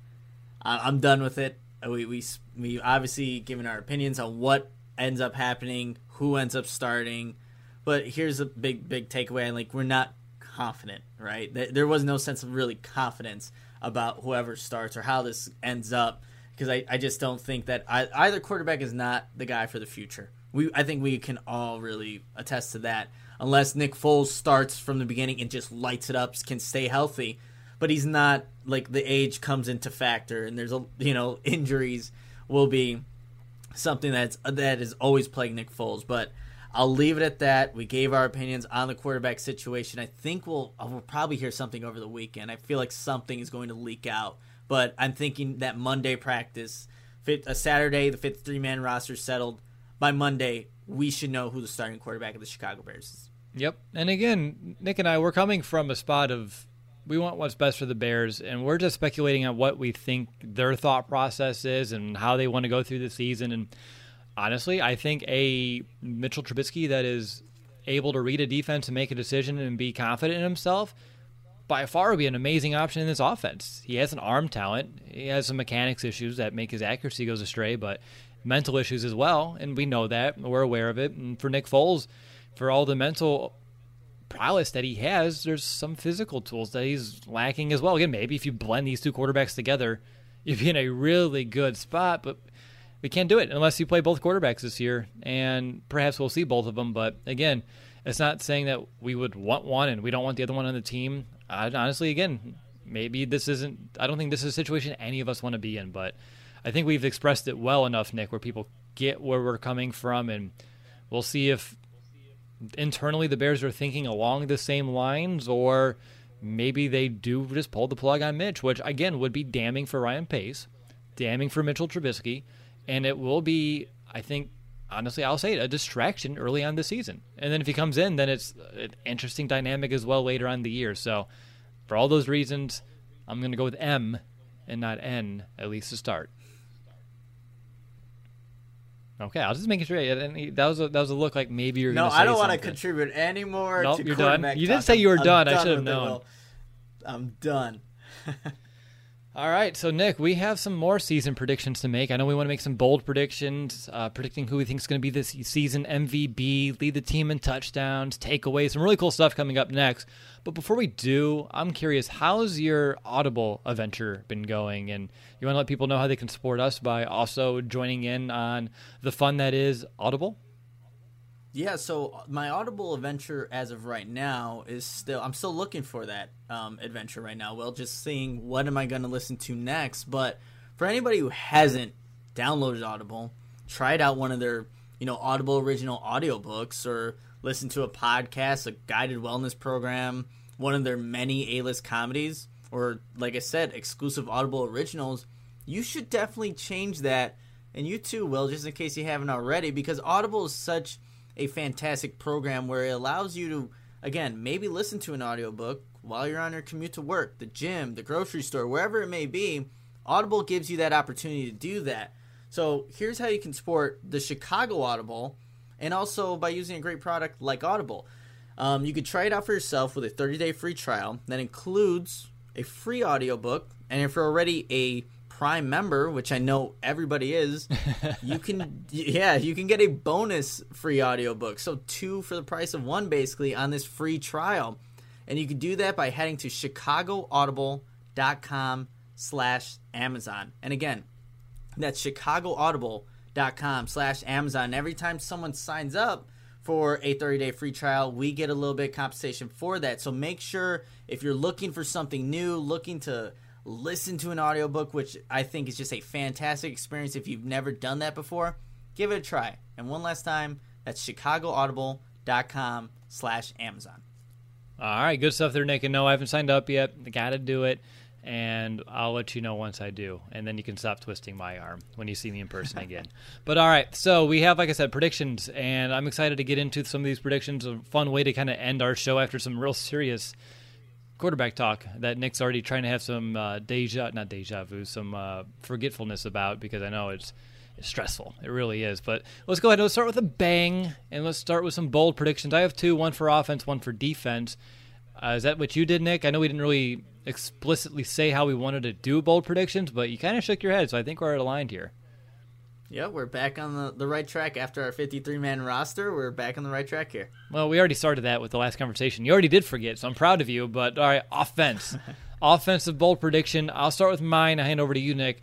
I'm done with it. We we we obviously given our opinions on what ends up happening, who ends up starting, but here's a big big takeaway. Like we're not confident, right? There was no sense of really confidence about whoever starts or how this ends up because I, I just don't think that I, either quarterback is not the guy for the future. We I think we can all really attest to that. Unless Nick Foles starts from the beginning and just lights it up, can stay healthy but he's not like the age comes into factor, and there's a you know injuries will be something that's that is always plaguing Nick Foles. But I'll leave it at that. We gave our opinions on the quarterback situation. I think we'll uh, we'll probably hear something over the weekend. I feel like something is going to leak out, but I'm thinking that Monday practice, a uh, Saturday, the fifth three man roster settled by Monday. We should know who the starting quarterback of the Chicago Bears is. Yep. And again, Nick and I, we're coming from a spot of we want what's best for the Bears, and we're just speculating on what we think their thought process is and how they want to go through the season. And honestly, I think a Mitchell Trubisky that is able to read a defense and make a decision and be confident in himself by far would be an amazing option in this offense. He has an arm talent. He has some mechanics issues that make his accuracy goes astray, but mental issues as well, and we know that. We're aware of it. And for Nick Foles, for all the mental prowess that he has, there's some physical tools that he's lacking as well. Again, maybe if you blend these two quarterbacks together, you'd be in a really good spot, but we can't do it unless you play both quarterbacks this year, and perhaps we'll see both of them. But again, it's not saying that we would want one and we don't want the other one on the team. I, honestly, again, maybe this isn't. I don't think this is a situation any of us want to be in, but I think we've expressed it well enough, Nick, where people get where we're coming from, and we'll see if internally the Bears are thinking along the same lines, or maybe they do just pull the plug on Mitch, which again would be damning for Ryan Pace, damning for Mitchell Trubisky, and it will be, I think, honestly, I'll say it, a distraction early on the season. And then if he comes in, then it's an interesting dynamic as well later on the year. So for all those reasons, I'm going to go with M and not N, at least to start. Okay, I was just making sure. That was a, that was a look like maybe you're. Going to. No, I don't want to contribute any more. Nope, to you're done. You did say you were done. done. I should have known. I'm done. All right, so Nick, we have some more season predictions to make. I know we want to make some bold predictions, uh, predicting who we think is going to be this season MVP, lead the team in touchdowns, takeaways, some really cool stuff coming up next. But before we do, I'm curious, how's your Audible adventure been going? And you want to let people know how they can support us by also joining in on the fun that is Audible? Yeah, so my Audible adventure as of right now is still I'm still looking for that um, adventure right now. Well, just seeing what am I going to listen to next. But for anybody who hasn't downloaded Audible, tried out one of their you know Audible original audiobooks or listen to a podcast, a guided wellness program, one of their many A-list comedies, or like I said, exclusive Audible originals, you should definitely change that. And you too, Will, just in case you haven't already, because Audible is such a fantastic program where it allows you to again maybe listen to an audiobook while you're on your commute to work the gym the grocery store wherever it may be. Audible gives you that opportunity to do that. So here's how you can support the chicago audible and also by using a great product like audible. Um, you could try it out for yourself with a 30-day free trial that includes a free audiobook and if you're already a Prime member, which I know everybody is, you can yeah, you can get a bonus free audiobook. So two for the price of one basically on this free trial. And you can do that by heading to chicagoaudible.com slash Amazon. And again, that's chicagoaudible.com slash Amazon. Every time someone signs up for a 30-day free trial, we get a little bit of compensation for that. So make sure if you're looking for something new, looking to listen to an audiobook, which I think is just a fantastic experience if you've never done that before, give it a try. And one last time, that's chicagoaudible.com slash Amazon. All right, good stuff there, Nick. And no, I haven't signed up yet. I got to do it. And I'll let you know once I do. And then you can stop twisting my arm when you see me in person again. but all right, so we have, like I said, predictions. And I'm excited to get into some of these predictions. A fun way to kind of end our show after some real serious quarterback talk that Nick's already trying to have some uh, deja, not deja vu, some uh, forgetfulness about because I know it's, it's stressful. It really is. But let's go ahead. Let's start with a bang and let's start with some bold predictions. I have two: one for offense, one for defense. Uh, is that what you did, Nick? I know we didn't really explicitly say how we wanted to do bold predictions, but you kind of shook your head, so I think we're aligned here. Yeah, we're back on the, the right track after our 53 man roster. We're back on the right track here. Well, we already started that with the last conversation. You already did forget, so I'm proud of you. But all right, offense. Offensive bold prediction. I'll start with mine. I hand over to you, Nick.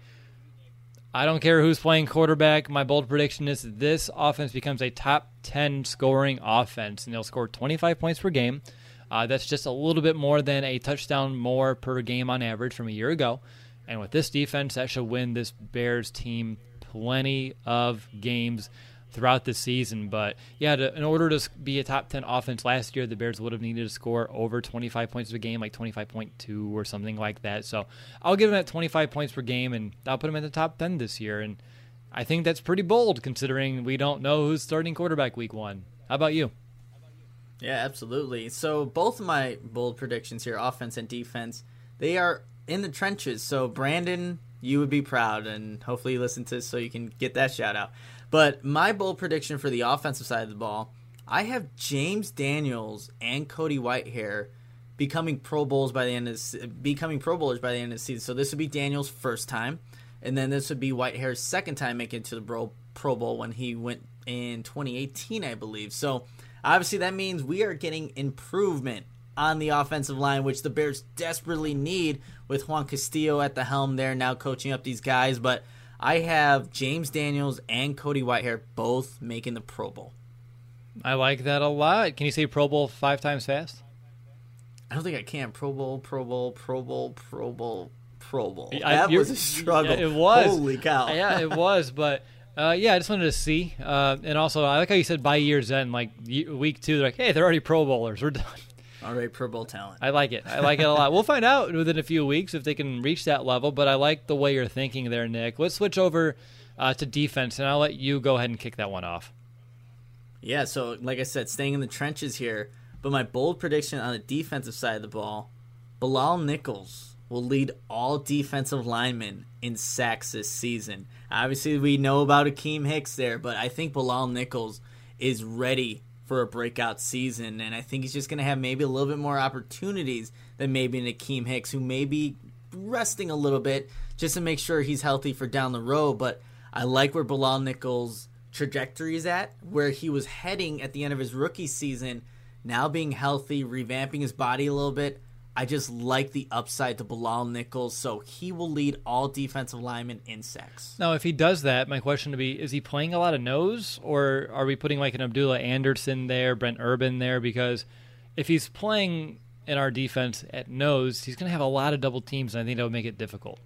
I don't care who's playing quarterback. My bold prediction is this offense becomes a top 10 scoring offense, and they'll score 25 points per game. Uh, that's just a little bit more than a touchdown more per game on average from a year ago. And with this defense, that should win this Bears team plenty of games throughout the season. But yeah, to, in order to be a top 10 offense last year, the Bears would have needed to score over 25 points per game, like 25.2 or something like that. So I'll give them at 25 points per game, and I'll put them in the top 10 this year. And I think that's pretty bold considering we don't know who's starting quarterback week one. How about you? Yeah, absolutely. So both of my bold predictions here, offense and defense, they are in the trenches. So Brandon you would be proud, and hopefully you listen to this so you can get that shout out. But my bold prediction for the offensive side of the ball, I have James Daniels and Cody Whitehair becoming Pro Bowls by the end of becoming Pro Bowlers by the end of the season. So this would be Daniels' first time, and then this would be Whitehair's second time making it to the Pro Pro Bowl when he went in 2018, I believe. So obviously that means we are getting improvement on the offensive line, which the Bears desperately need with Juan Castillo at the helm there now coaching up these guys. But I have James Daniels and Cody Whitehair both making the Pro Bowl. I like that a lot. Can you say Pro Bowl five times fast? I don't think I can. Pro Bowl, Pro Bowl, Pro Bowl, Pro Bowl, Pro Bowl. That was a struggle. Yeah, it was. Holy cow. yeah, it was. But uh, yeah, I just wanted to see. Uh, and also, I like how you said by year's end, like week two, they're like, hey, they're already Pro Bowlers. We're done. All right, Pro Bowl talent. I like it. I like it a lot. We'll find out within a few weeks if they can reach that level. But I like the way you're thinking there, Nick. Let's switch over uh, to defense, and I'll let you go ahead and kick that one off. Yeah. So, like I said, staying in the trenches here. But my bold prediction on the defensive side of the ball, Bilal Nichols will lead all defensive linemen in sacks this season. Obviously, we know about Akiem Hicks there, but I think Bilal Nichols is ready for a breakout season, and I think he's just going to have maybe a little bit more opportunities than maybe Akiem Hicks, who may be resting a little bit just to make sure he's healthy for down the road. But I like where Bilal Nichols' trajectory is at, where he was heading at the end of his rookie season. Now being healthy, revamping his body a little bit, I just like the upside to Bilal Nichols, so he will lead all defensive linemen in sacks. Now, if he does that, my question would be: Is he playing a lot of nose, or are we putting like an Abdullah Anderson there, Brent Urban there? Because if he's playing in our defense at nose, he's going to have a lot of double teams, and I think that would make it difficult.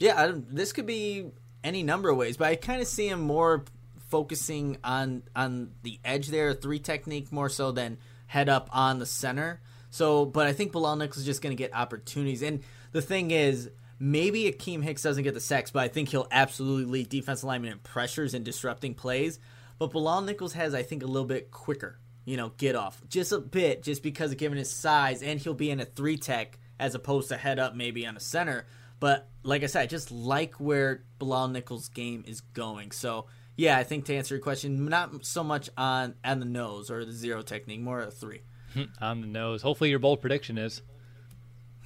Yeah, I, this could be any number of ways, but I kind of see him more focusing on on the edge there, three technique more so than head up on the center. So, but I think Bilal Nichols is just going to get opportunities. And the thing is, maybe Akiem Hicks doesn't get the sacks, but I think he'll absolutely lead defense alignment in pressures and disrupting plays. But Bilal Nichols has, I think, a little bit quicker, you know, get off. Just a bit, just because of given his size, and he'll be in a three tech as opposed to head up maybe on a center. But like I said, I just like where Bilal Nichols' game is going. So yeah, I think to answer your question, not so much on on the nose or the zero technique, more a three. on the nose. Hopefully, your bold prediction is.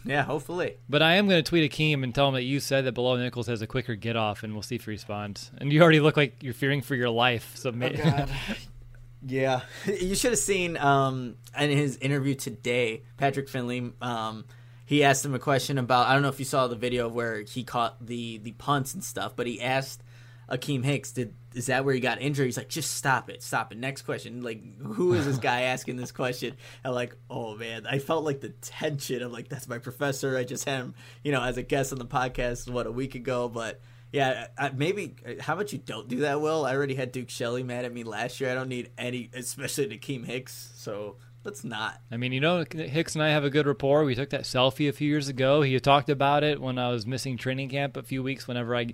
Yeah, hopefully. But I am going to tweet Akiem and tell him that you said that Bilal Nichols has a quicker get off, and we'll see if he responds. And you already look like you're fearing for your life. So maybe. Oh, yeah, you should have seen um, in his interview today, Patrick Finley. Um, he asked him a question about I don't know if you saw the video where he caught the the punts and stuff, but he asked Akiem Hicks, did is that where he got injured? He's like, just stop it, stop it. Next question. Like, who is this guy asking this question? And like, oh man, I felt like the tension of like, that's my professor. I just had him, you know, as a guest on the podcast what a week ago, but. Yeah, I, maybe. Uh, how about you don't do that, Will? I already had Duke Shelley mad at me last year. I don't need any, especially Akiem Hicks. So let's not. I mean, you know, Hicks and I have a good rapport. We took that selfie a few years ago. He talked about it when I was missing training camp a few weeks. Whenever I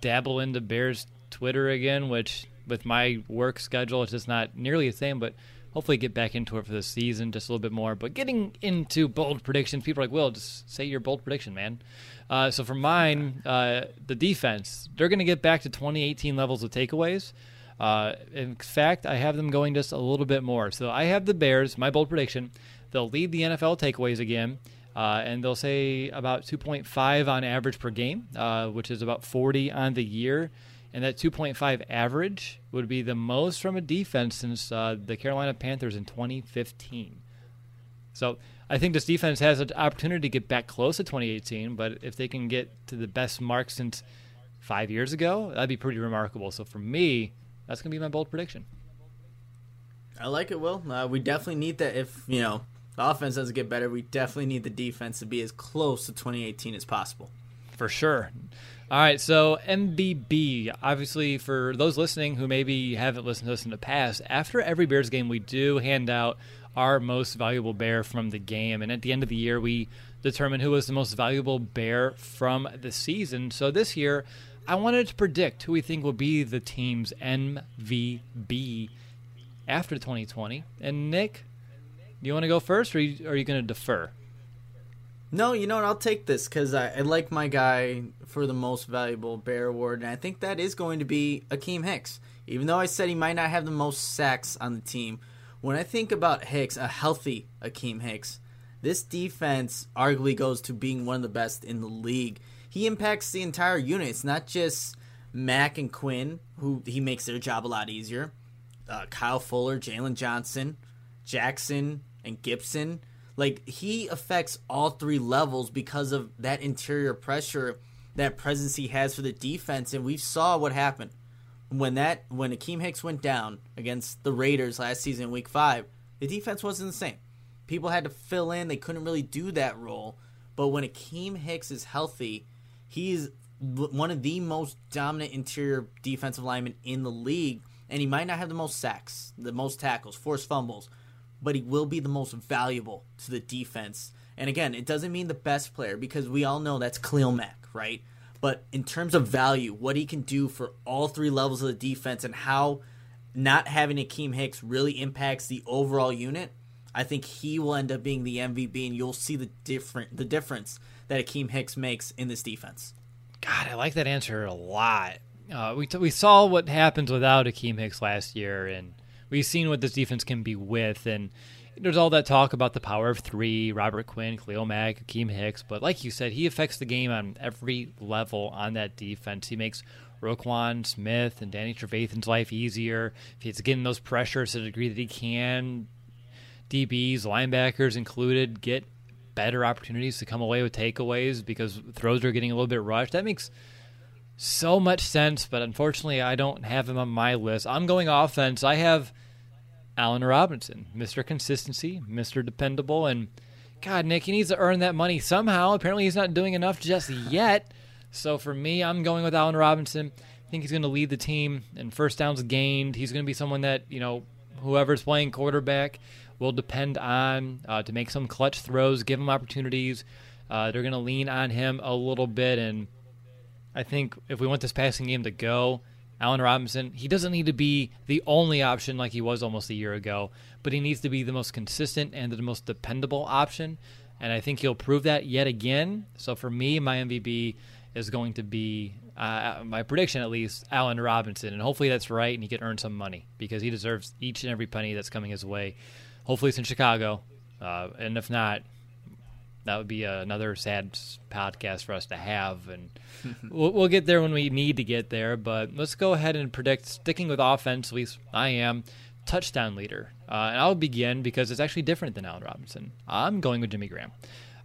dabble into Bears Twitter again, which with my work schedule, it's just not nearly the same. But hopefully, get back into it for the season just a little bit more. But getting into bold predictions, people are like, "Will, just say your bold prediction, man." Uh, so for mine, uh, the defense, they're going to get back to 2018 levels of takeaways. Uh, in fact, I have them going just a little bit more. So I have the Bears, my bold prediction, they'll lead the NFL takeaways again. Uh, and they'll say about 2.5 on average per game, uh, which is about 40 on the year. And that 2.5 average would be the most from a defense since uh, the Carolina Panthers in 2015. So I think this defense has an opportunity to get back close to 2018, but if they can get to the best mark since five years ago, that'd be pretty remarkable. So for me, that's going to be my bold prediction. I like it, Will. Uh, we definitely need that. If you know the offense doesn't get better, we definitely need the defense to be as close to 2018 as possible. For sure. All right, so MVB. Obviously, for those listening who maybe haven't listened to us in the past, after every Bears game, we do hand out our most valuable bear from the game, and at the end of the year, we determine who was the most valuable bear from the season. So this year, I wanted to predict who we think will be the team's MVB after 2020. And Nick, do you want to go first, or are you, you going to defer? No, you know what? I'll take this because I, I, like my guy for the most valuable Bear Award, and I think that is going to be Akiem Hicks. Even though I said he might not have the most sacks on the team, when I think about Hicks, a healthy Akiem Hicks, this defense arguably goes to being one of the best in the league. He impacts the entire unit. It's not just Mack and Quinn, who he makes their job a lot easier. Uh, Kyle Fuller, Jaylon Johnson, Jackson, and Gipson. Like he affects all three levels because of that interior pressure, that presence he has for the defense, and we saw what happened when that when Akiem Hicks went down against the Raiders last season, Week Five. The defense wasn't the same. People had to fill in; they couldn't really do that role. But when Akiem Hicks is healthy, he's one of the most dominant interior defensive linemen in the league, and he might not have the most sacks, the most tackles, forced fumbles, but he will be the most valuable to the defense. And again, it doesn't mean the best player because we all know that's Khalil Mack, right? But in terms of value, what he can do for all three levels of the defense and how not having Akiem Hicks really impacts the overall unit, I think he will end up being the MVP, and you'll see the different the difference that Akiem Hicks makes in this defense. God, I like that answer a lot. Uh, we t- we saw what happens without Akiem Hicks last year, and we've seen what this defense can be with. And there's all that talk about the power of three: Robert Quinn, Khalil Mack, Akiem Hicks. But like you said, he affects the game on every level on that defense. He makes Roquan Smith and Danny Trevathan's life easier. If he's getting those pressures to the degree that he can, DBs, linebackers included, get better opportunities to come away with takeaways because throws are getting a little bit rushed. That makes so much sense, but unfortunately, I don't have him on my list. I'm going offense. I have Allen Robinson, Mr. Consistency, Mr. Dependable, and God, Nick, he needs to earn that money somehow. Apparently, he's not doing enough just yet. So for me, I'm going with Allen Robinson. I think he's going to lead the team in first downs gained. He's going to be someone that you know whoever's playing quarterback will depend on uh, to make some clutch throws, give him opportunities. Uh, they're going to lean on him a little bit, and I think if we want this passing game to go, Allen Robinson, he doesn't need to be the only option like he was almost a year ago, but he needs to be the most consistent and the most dependable option. And I think he'll prove that yet again. So for me, my MVP is going to be, uh, my prediction at least, Allen Robinson. And hopefully that's right and he can earn some money because he deserves each and every penny that's coming his way. Hopefully it's in Chicago. Uh, and if not, that would be another sad podcast for us to have, and we'll, we'll, get there when we need to get there. But let's go ahead and predict, sticking with offense, at least I am, touchdown leader. Uh, and I'll begin because it's actually different than Allen Robinson. I'm going with Jimmy Graham.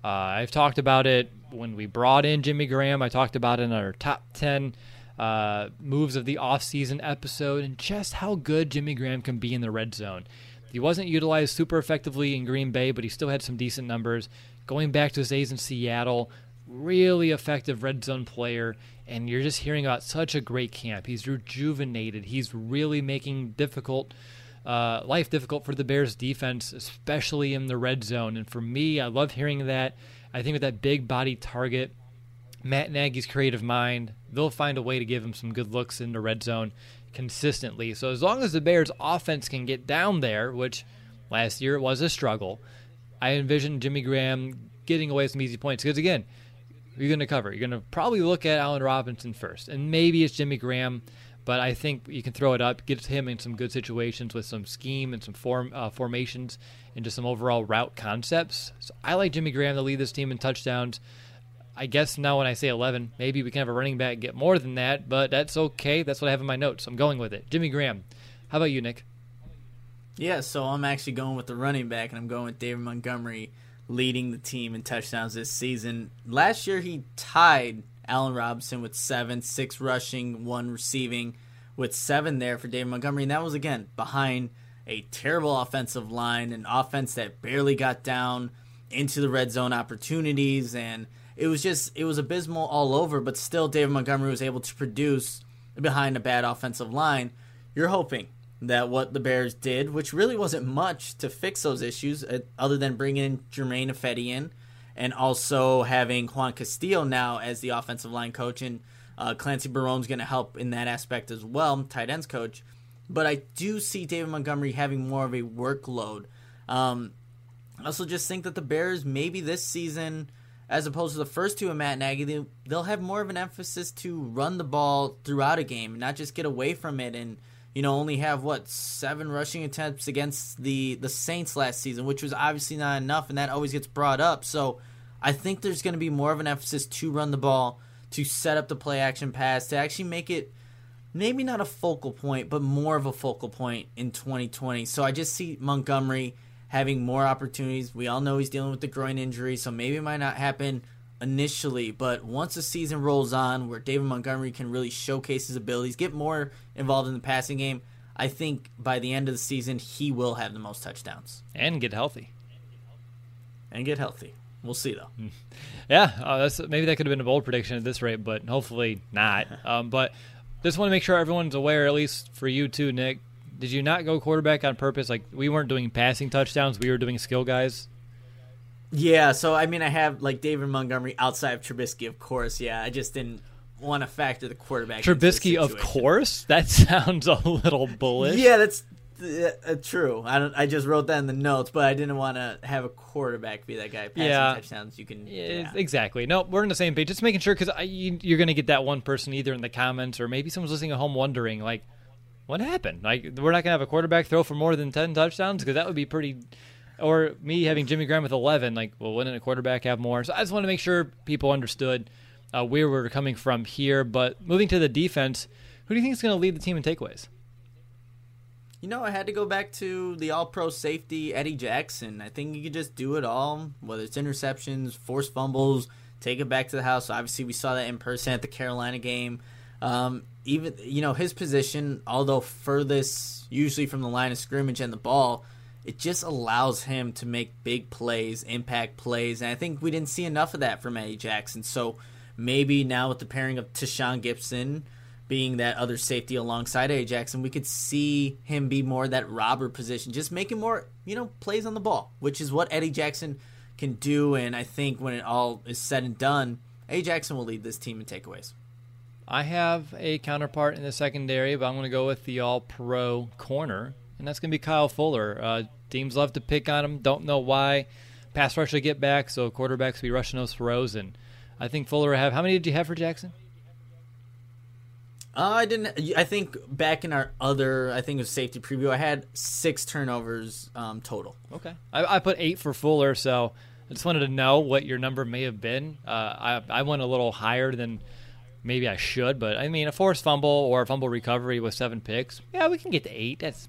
Uh, I've talked about it when we brought in Jimmy Graham. I talked about it in our top 10 uh, moves of the offseason episode and just how good Jimmy Graham can be in the red zone. He wasn't utilized super effectively in Green Bay, but he still had some decent numbers going back to his days in Seattle, really effective red zone player. And you're just hearing about such a great camp. He's rejuvenated. He's really making difficult uh, life difficult for the Bears defense, especially in the red zone. And for me, I love hearing that. I think with that big body target, Matt Nagy's creative mind, they'll find a way to give him some good looks in the red zone consistently. So as long as the Bears offense can get down there, which last year it was a struggle, I envision Jimmy Graham getting away some easy points because again, you're going to cover. You're going to probably look at Allen Robinson first, and maybe it's Jimmy Graham, but I think you can throw it up, get him in some good situations with some scheme and some form uh, formations and just some overall route concepts. So I like Jimmy Graham to lead this team in touchdowns. I guess now when I say 11, maybe we can have a running back get more than that, but that's okay. That's what I have in my notes. I'm going with it. Jimmy Graham. How about you, Nick? Yeah, so I'm actually going with the running back, and I'm going with David Montgomery leading the team in touchdowns this season. Last year, he tied Allen Robinson with seven, six rushing, one receiving, with seven there for David Montgomery. And that was, again, behind a terrible offensive line, an offense that barely got down into the red zone opportunities. And it was just, it was abysmal all over, but still, David Montgomery was able to produce behind a bad offensive line. You're hoping that what the Bears did, which really wasn't much to fix those issues, uh, other than bringing Germain Ifedi in and also having Juan Castillo now as the offensive line coach. And uh, Clancy Barone's going to help in that aspect as well, tight ends coach. But I do see David Montgomery having more of a workload. Um, I also just think that the Bears, maybe this season, as opposed to the first two of Matt Nagy, they, they'll have more of an emphasis to run the ball throughout a game, not just get away from it and – you know, only have what seven rushing attempts against the the Saints last season, which was obviously not enough, and that always gets brought up. So I think there's going to be more of an emphasis to run the ball, to set up the play action pass, to actually make it maybe not a focal point, but more of a focal point in 2020. So I just see Montgomery having more opportunities. We all know he's dealing with the groin injury, so maybe it might not happen initially, but once the season rolls on, where David Montgomery can really showcase his abilities, get more involved in the passing game, I think by the end of the season he will have the most touchdowns and get healthy. And get healthy. We'll see though. Yeah, uh, that's maybe that could have been a bold prediction at this rate, but hopefully not. Um, but just want to make sure everyone's aware, at least for you too, Nick. Did you not go quarterback on purpose? Like we weren't doing passing touchdowns; we were doing skill guys. Yeah, so I mean, I have like David Montgomery outside of Trubisky, of course. Yeah, I just didn't want to factor the quarterback. Trubisky, of course. That sounds a little bullish. Yeah, that's uh, uh, true. I don't. I just wrote that in the notes, but I didn't want to have a quarterback be that guy passing yeah. touchdowns. You can. Yeah. Exactly. No, we're on the same page. Just making sure because you, you're going to get that one person either in the comments or maybe someone's listening at home wondering like, what happened? Like, we're not going to have a quarterback throw for more than ten touchdowns because that would be pretty or me having Jimmy Graham with 11, like, well, wouldn't a quarterback have more? So I just want to make sure people understood uh, where we're coming from here. But moving to the defense, who do you think is going to lead the team in takeaways? you know, I had to go back to the all pro safety, Eddie Jackson. I think you could just do it all, whether it's interceptions, forced fumbles, take it back to the house. Obviously, we saw that in person at the Carolina game. Um, even, you know, his position, although furthest usually from the line of scrimmage and the ball, it just allows him to make big plays, impact plays. And I think we didn't see enough of that from Eddie Jackson. So maybe now with the pairing of Tashaun Gipson being that other safety alongside A. Jackson, we could see him be more that robber position, just making more, you know, plays on the ball, which is what Eddie Jackson can do. And I think when it all is said and done, A. Jackson will lead this team in takeaways. I have a counterpart in the secondary, but I'm going to go with the all pro corner, and that's going to be Kyle Fuller. Uh, teams love to pick on him, don't know why. Pass rush will get back, so quarterbacks will be rushing those throws. And I think Fuller have. How many did you have for Jackson? Uh, I didn't. I think back in our other, I think it was safety preview. I had six turnovers um, total. Okay, I, I, put eight for Fuller, so I just wanted to know what your number may have been. Uh, I I went a little higher than maybe I should, but I mean a forced fumble or a fumble recovery with seven picks. Yeah, we can get to eight. That's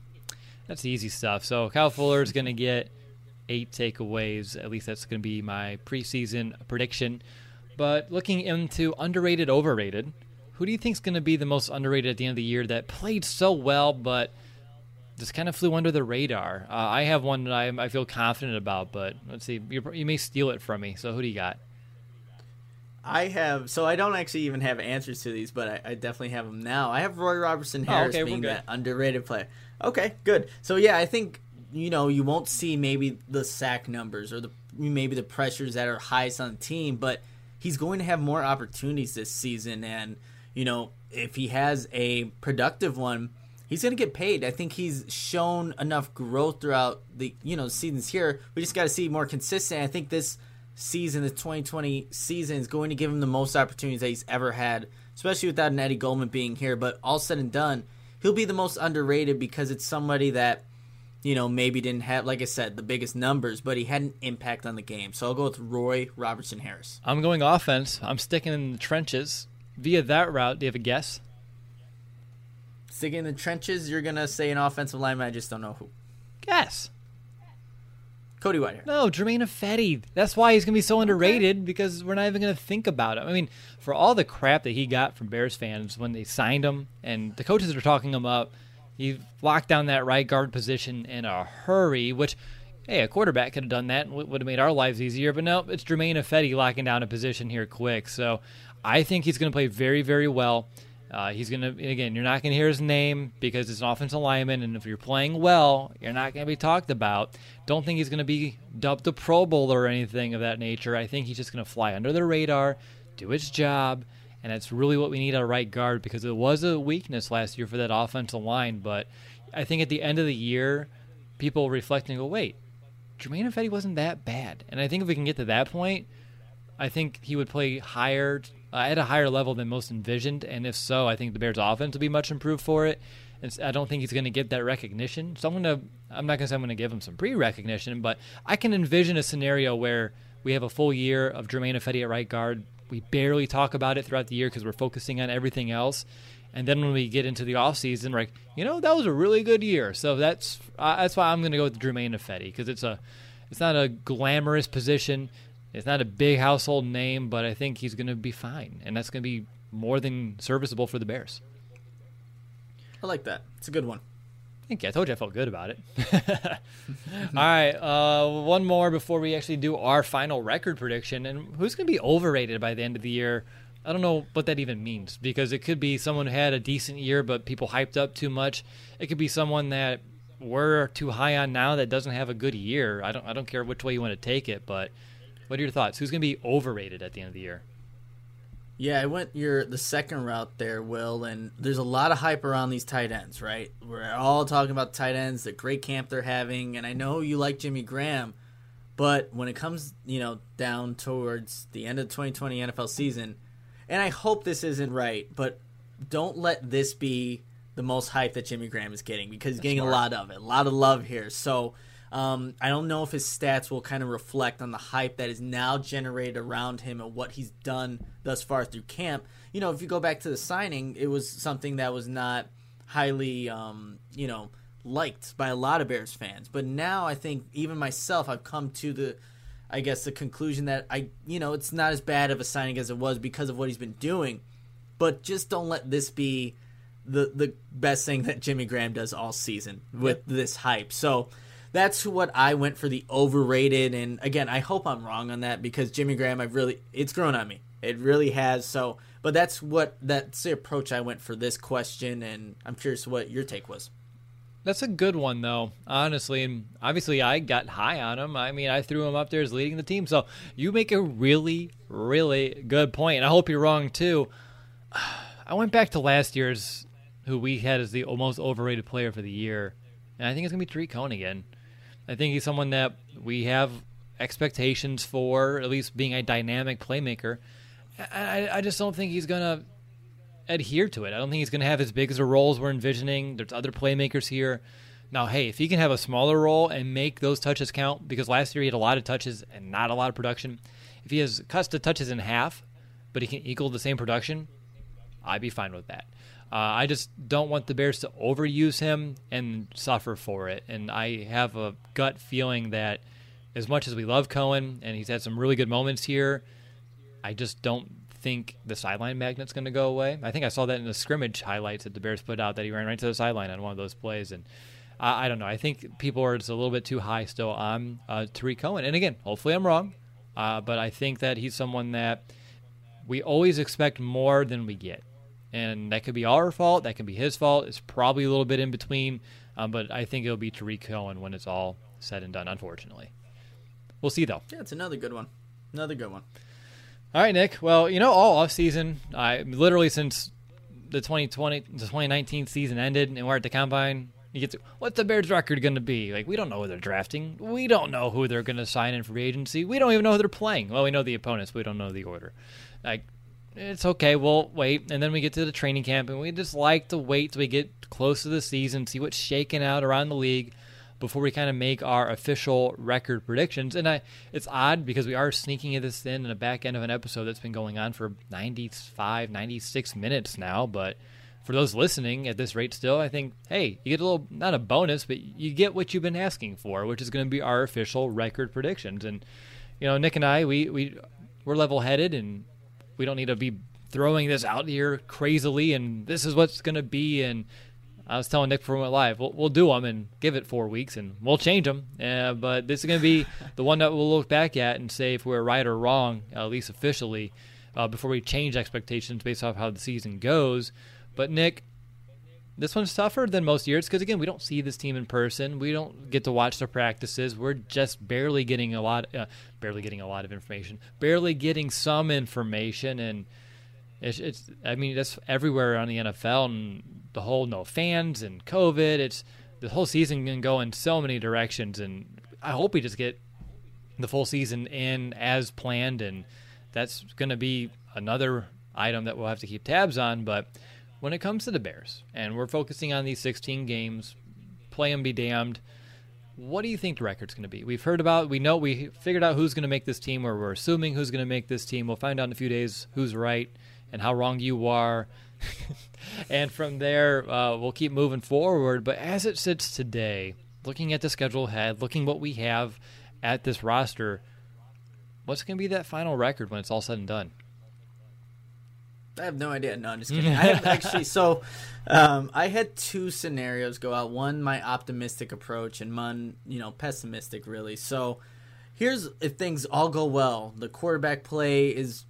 that's easy stuff. So Kyle Fuller is going to get eight takeaways. At least that's going to be my preseason prediction. But looking into underrated, overrated who do you think is going to be the most underrated at the end of the year that played so well but just kind of flew under the radar? Uh, I have one that I, I, feel confident about, but let's see. you may steal it from me. So who do you got? I have so I don't actually even have answers to these, but I, I definitely have them now. I have Roy Robertson Harris oh, okay, being that underrated player. Okay, good. So yeah, I think you know you won't see maybe the sack numbers or the maybe the pressures that are highest on the team, but he's going to have more opportunities this season and you know, if he has a productive one, he's going to get paid. I think he's shown enough growth throughout the you know seasons here. We just got to see more consistent. I think this season, the 2020 season, is going to give him the most opportunities that he's ever had, especially without an Eddie Goldman being here. But all said and done, he'll be the most underrated because it's somebody that you know maybe didn't have, like I said, the biggest numbers, but he had an impact on the game. So I'll go with Roy Robertson Harris. I'm going offense. I'm sticking in the trenches via that route, do you have a guess? Sticking in the trenches, you're gonna say an offensive lineman. I just don't know who. Guess. Cody Whitehair. No, Germain Ifedi. That's why he's gonna be so underrated okay. because we're not even gonna think about him. I mean, for all the crap that he got from Bears fans when they signed him, and the coaches are talking him up, he locked down that right guard position in a hurry. Which, hey, a quarterback could have done that and would have made our lives easier. But no, it's Germain Ifedi locking down a position here quick. So I think he's going to play very, very well. Uh, he's going to, again, you're not going to hear his name because it's an offensive lineman, and if you're playing well, you're not going to be talked about. Don't think he's going to be dubbed a Pro Bowler or anything of that nature. I think he's just going to fly under the radar, do his job, and that's really what we need at right guard because it was a weakness last year for that offensive line. But I think at the end of the year, people reflect and go, wait, Germain Ifedi wasn't that bad. And I think if we can get to that point, I think he would play higher uh, at a higher level than most envisioned. And if so, I think the Bears' offense will be much improved for it. And I don't think he's going to get that recognition. So I'm going to, I'm not going to say I'm going to give him some pre-recognition, but I can envision a scenario where we have a full year of Germain Ifedi at right guard. We barely talk about it throughout the year because we're focusing on everything else. And then when we get into the off season, we're like, you know, that was a really good year. So that's uh, that's why I'm going to go with Germain Ifedi because it's a it's not a glamorous position. It's not a big household name, but I think he's going to be fine, and that's going to be more than serviceable for the Bears. I like that. It's a good one. Thank you. I told you I felt good about it. All right, uh, one more before we actually do our final record prediction. And who's going to be overrated by the end of the year? I don't know what that even means because it could be someone who had a decent year, but people hyped up too much. It could be someone that we're too high on now that doesn't have a good year. I don't. I don't care which way you want to take it, but what are your thoughts? Who's going to be overrated at the end of the year? Yeah, I went your the second route there, Will, and there's a lot of hype around these tight ends, right? We're all talking about tight ends, the great camp they're having, and I know you like Jimmy Graham, but when it comes, you know, down towards the end of the 2020 NFL season, and I hope this isn't right, but don't let this be the most hype that Jimmy Graham is getting because he's That's getting smart. a lot of it, a lot of love here. So um, I don't know if his stats will kind of reflect on the hype that is now generated around him and what he's done thus far through camp. You know, if you go back to the signing, it was something that was not highly, um, you know, liked by a lot of Bears fans. But now I think even myself, I've come to the, I guess, the conclusion that I, you know, it's not as bad of a signing as it was because of what he's been doing. But just don't let this be the the best thing that Jimmy Graham does all season with yep. this hype. So that's what I went for the overrated. And again, I hope I'm wrong on that because Jimmy Graham, I've really it's grown on me. It really has. So, but that's what that's the approach I went for this question, and I'm curious what your take was. That's a good one, though, honestly. And obviously, I got high on him. I mean, I threw him up there as leading the team. So you make a really, really good point. And I hope you're wrong, too. I went back to last year's, who we had as the most overrated player for the year. And I think it's going to be Tarik Cohen again. I think he's someone that we have expectations for, at least being a dynamic playmaker. I, I just don't think he's going to adhere to it. I don't think he's going to have as big as the roles we're envisioning. There's other playmakers here. Now, hey, if he can have a smaller role and make those touches count, because last year he had a lot of touches and not a lot of production. If he has cuts the touches in half, but he can equal the same production, I'd be fine with that. Uh, I just don't want the Bears to overuse him and suffer for it. And I have a gut feeling that as much as we love Cohen and he's had some really good moments here, I just don't think the sideline magnet's going to go away. I think I saw that in the scrimmage highlights that the Bears put out that he ran right to the sideline on one of those plays. And I, I don't know. I think people are just a little bit too high still on uh, Tarik Cohen. And again, hopefully I'm wrong, uh, but I think that he's someone that we always expect more than we get. And that could be our fault. That can be his fault. It's probably a little bit in between. Um, but I think it'll be Tarik Cohen when it's all said and done, unfortunately. We'll see, though. Yeah, it's another good one. Another good one. All right, Nick. Well, you know, all off season, I literally since the 2020 the 2019 season ended and we're at the combine, you get to, what's the Bears record going to be? Like we don't know who they're drafting. We don't know who they're going to sign in free agency. We don't even know who they're playing. Well, we know the opponents, but we don't know the order. Like it's okay. We'll wait, and then we get to the training camp, and we just like to wait till we get close to the season, see what's shaking out around the league before we kind of make our official record predictions. And I, it's odd because we are sneaking this in in the back end of an episode that's been going on for 95, 96 minutes now. But for those listening at this rate still, I think, hey, you get a little, not a bonus, but you get what you've been asking for, which is going to be our official record predictions. And, you know, Nick and I, we, we, we're level headed and we don't need to be throwing this out here crazily and this is what's going to be and I was telling Nick from it live, we'll, we'll do them and give it four weeks and we'll change them. Uh, but this is going to be the one that we'll look back at and say if we're right or wrong, at least officially, uh, before we change expectations based off how the season goes. But Nick, this one's tougher than most years because again, we don't see this team in person. We don't get to watch their practices. We're just barely getting a lot, uh, barely getting a lot of information, barely getting some information and it's, it's I mean that's everywhere on the NFL and the whole no fans and COVID. It's the whole season can go in so many directions, and I hope we just get the full season in as planned, and that's going to be another item that we'll have to keep tabs on. But when it comes to the Bears, and we're focusing on these 16 games, play them be damned. What do you think the record's going to be? We've heard about, we know, we figured out who's going to make this team, or we're assuming who's going to make this team. We'll find out in a few days who's right and how wrong you are. and from there, uh, we'll keep moving forward. But as it sits today, looking at the schedule ahead, looking what we have at this roster, what's going to be that final record when it's all said and done? I have no idea. No, I'm just kidding. I have actually so um, I had two scenarios go out. One, my optimistic approach, and one, you know, pessimistic. Really. So here's if things all go well, the quarterback play is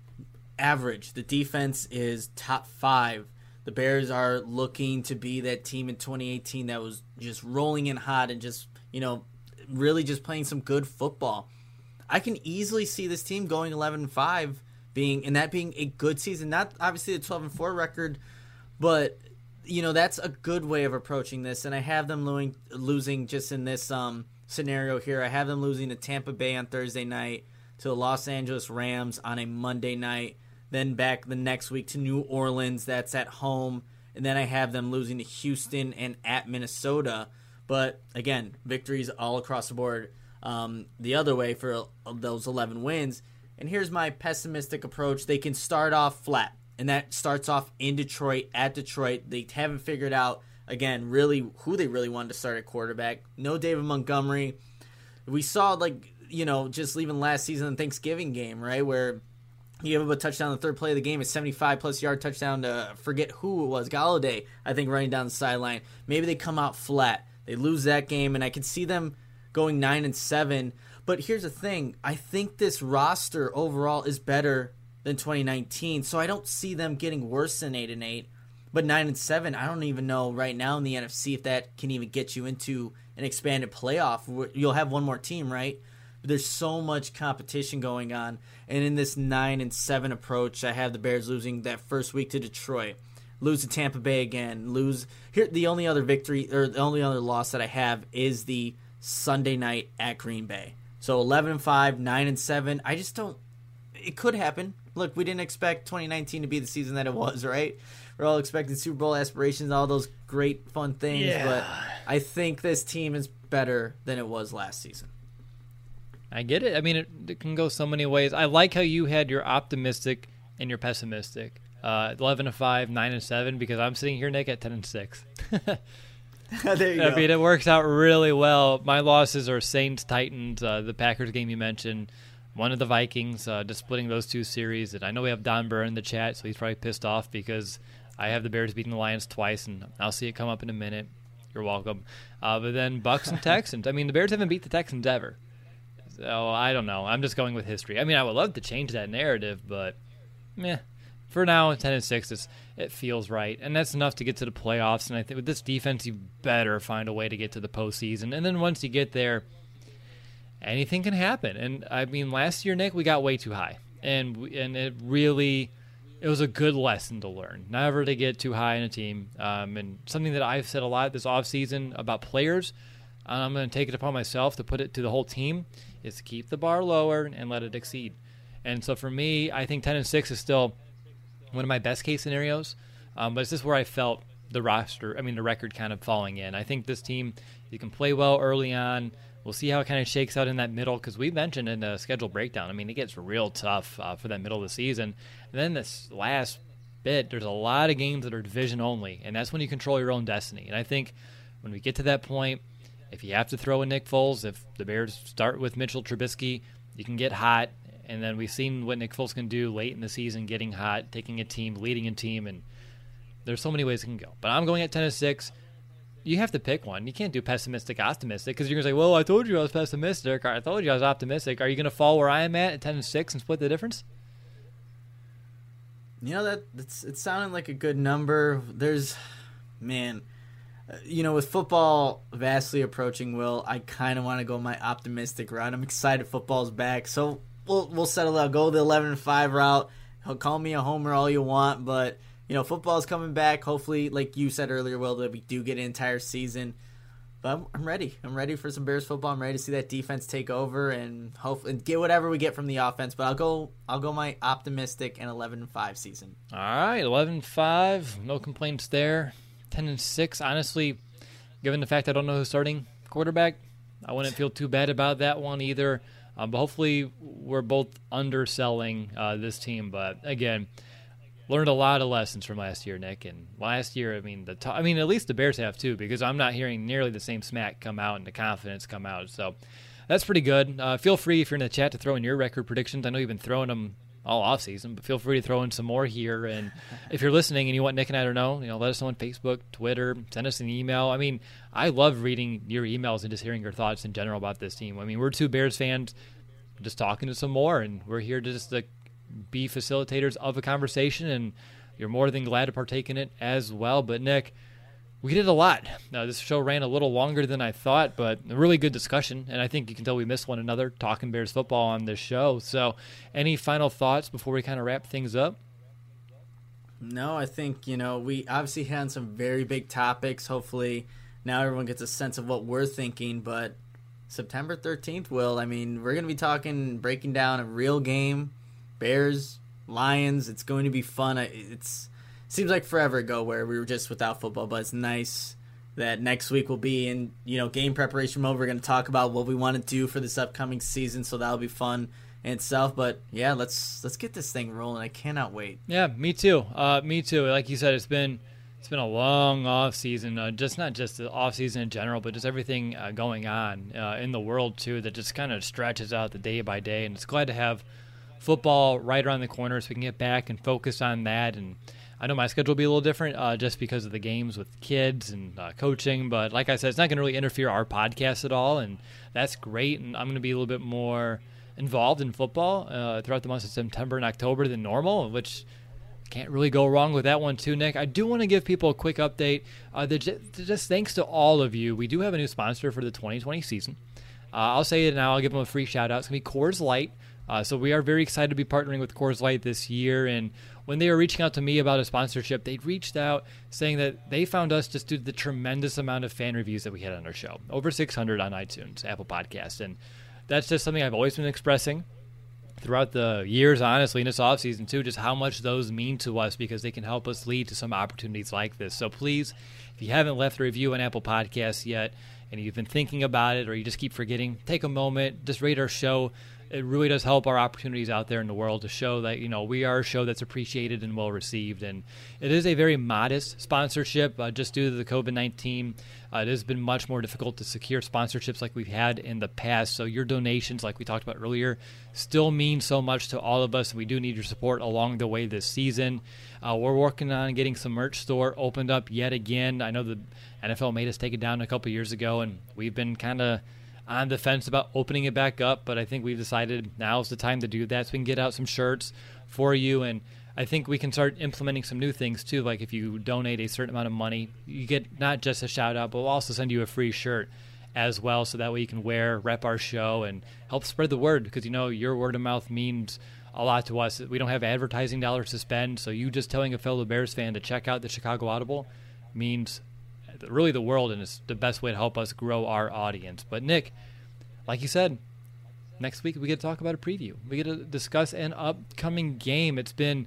average. The defense is top five. The Bears are looking to be that team in 2018 that was just rolling in hot and just, you know, really just playing some good football. I can easily see this team going 11 5 being and that being a good season. Not obviously the 12 and 4 record, but you know, that's a good way of approaching this and I have them losing losing just in this um scenario here. I have them losing to Tampa Bay on Thursday night, to the Los Angeles Rams on a Monday night, then back the next week to New Orleans. That's at home. And then I have them losing to Houston and at Minnesota. But again, victories all across the board um, the other way for those 11 wins. And here's my pessimistic approach they can start off flat. And that starts off in Detroit, at Detroit. They haven't figured out again, really who they really wanted to start at quarterback. No David Montgomery. We saw like you know just leaving last season the Thanksgiving game right where he gave up a touchdown the third play of the game, a 75 plus yard touchdown to forget who it was, Golladay, I think, running down the sideline. Maybe they come out flat. They lose that game, and I could see them going 9 and 7. But here's the thing I think this roster overall is better than 2019, so I don't see them getting worse than 8 and 8. But 9 and 7, I don't even know right now in the NFC if that can even get you into an expanded playoff. You'll have one more team, right? But there's so much competition going on. And in this 9 and 7 approach, I have the Bears losing that first week to Detroit. Lose to Tampa Bay again. Lose here. The only other victory or the only other loss that I have is the Sunday night at Green Bay. So 11 and 5, 9 and 7. I just don't. It could happen. Look, we didn't expect 2019 to be the season that it was, right? We're all expecting Super Bowl aspirations, all those great fun things. Yeah. But I think this team is better than it was last season. I get it. I mean, it, it, can go so many ways. I like how you had your optimistic and your pessimistic. Uh, Eleven and five, nine and seven, because I'm sitting here, Nick, at ten and six. there you I go. mean, it works out really well. My losses are Saints, Titans, uh, the Packers game you mentioned, one of the Vikings, uh, just splitting those two series. And I know we have Don Burr in the chat, so he's probably pissed off because I have the Bears beating the Lions twice, and I'll see it come up in a minute. You're welcome. Uh, but then Bucks and Texans. I mean, the Bears haven't beat the Texans ever. So I don't know. I'm just going with history. I mean, I would love to change that narrative, but meh. For now, ten and six, it's, it feels right, and that's enough to get to the playoffs. And I think with this defense, you better find a way to get to the postseason. And then once you get there, anything can happen. And I mean, last year, Nick, we got way too high, and we, and it really it was a good lesson to learn never to get too high in a team. Um, and something that I've said a lot this offseason about players, and I'm going to take it upon myself to put it to the whole team, is to keep the bar lower and let it exceed. And so for me, I think 10 and 6 is still one of my best case scenarios. Um, but it's just where I felt the roster, I mean, the record kind of falling in. I think this team, you can play well early on. We'll see how it kind of shakes out in that middle because we mentioned in the schedule breakdown. I mean, it gets real tough uh, for that middle of the season. And then this last bit, there's a lot of games that are division only, and that's when you control your own destiny. And I think when we get to that point, if you have to throw in Nick Foles, if the Bears start with Mitchell Trubisky, you can get hot. And then we've seen what Nick Foles can do late in the season, getting hot, taking a team, leading a team, and there's so many ways it can go. But I'm going at 10 to 6 you have to pick one. You can't do pessimistic, optimistic, because you're gonna say, "Well, I told you I was pessimistic," or "I told you I was optimistic." Are you gonna fall where I am at at ten and six and split the difference? You know that that's it sounded like a good number. There's, man, you know, with football vastly approaching, Will, I kind of want to go my optimistic route. I'm excited football's back, so we'll we'll settle out. Go the 11 and five route. Call me a homer all you want, but you know, football's coming back. Hopefully, like you said earlier, Will, that we do get an entire season. But I'm, I'm ready. I'm ready for some Bears football. I'm ready to see that defense take over and hope and get whatever we get from the offense. But I'll go. I'll go my optimistic and 11 and five season. All right, 11-5, no complaints there. Ten and six, honestly, given the fact I don't know who's starting quarterback, I wouldn't feel too bad about that one either. Um, but hopefully, we're both underselling uh, this team. But again, learned a lot of lessons from last year, Nick. And last year, I mean, the I mean, at least the Bears have too, because I'm not hearing nearly the same smack come out and the confidence come out. So that's pretty good. Uh, feel free if you're in the chat to throw in your record predictions. I know you've been throwing them all off season, but feel free to throw in some more here. And if you're listening and you want Nick and I to know, you know, let us know on Facebook, Twitter, send us an email. I mean, I love reading your emails and just hearing your thoughts in general about this team. I mean, we're two Bears fans just talking to some more, and we're here to just to be facilitators of a conversation, and you're more than glad to partake in it as well. But Nick, we did a lot. Now, this show ran a little longer than I thought, but a really good discussion, and I think you can tell we miss one another talking Bears football on this show. So, any final thoughts before we kind of wrap things up? No, I think, you know, we obviously had some very big topics. Hopefully, now everyone gets a sense of what we're thinking, but September 13th, Will, I mean, we're going to be talking, breaking down a real game Bears, Lions. It's going to be fun. It's seems like forever ago where we were just without football, but it's nice that next week will be in you know game preparation mode. We're going to talk about what we want to do for this upcoming season, so that'll be fun in itself. But yeah, let's let's get this thing rolling. I cannot wait. Yeah, me too. Uh, me too. Like you said, it's been It's been a long off season, uh, just not just the off season in general, but just everything uh, going on uh, in the world too that just kind of stretches out the day by day. And it's glad to have football right around the corner so we can get back and focus on that. And I know my schedule will be a little different uh, just because of the games with kids and uh, coaching, but like I said, it's not going to really interfere our podcast at all, and that's great. And I'm going to be a little bit more involved in football uh, throughout the months of September and October than normal, which can't really go wrong with that one too, Nick. I do want to give people a quick update. Uh, just, just, thanks to all of you, we do have a new sponsor for the 2020 season. Uh, I'll say it now. I'll give them a free shout out. It's gonna be Coors Light. Uh, so we are very excited to be partnering with Coors Light this year. And when they were reaching out to me about a sponsorship, they'd reached out saying that they found us just due to the tremendous amount of fan reviews that we had on our show, over 600 on iTunes, Apple Podcast, and that's just something I've always been expressing throughout the years, honestly, in this offseason too, just how much those mean to us because they can help us lead to some opportunities like this. So please, if you haven't left a review on Apple Podcasts yet and you've been thinking about it or you just keep forgetting, take a moment, just rate our show it really does help our opportunities out there in the world to show that you know we are a show that's appreciated and well received. And it is a very modest sponsorship, uh, just due to the COVID nineteen. Uh, it has been much more difficult to secure sponsorships like we've had in the past. So your donations, like we talked about earlier, still mean so much to all of us. We do need your support along the way this season. Uh, we're working on getting some merch store opened up yet again. I know the NFL made us take it down a couple years ago, and we've been kind of on the fence about opening it back up, but I think we've decided now is the time to do that so we can get out some shirts for you. And I think we can start implementing some new things too. Like if you donate a certain amount of money, you get not just a shout out, but we'll also send you a free shirt as well. So that way you can wear, rep our show, and help spread the word because you know your word of mouth means a lot to us. We don't have advertising dollars to spend, so you just telling a fellow Bears fan to check out the Chicago Audible means really the world, and it's the best way to help us grow our audience. But Nick, like you said, next week we get to talk about a preview. We get to discuss an upcoming game. It's been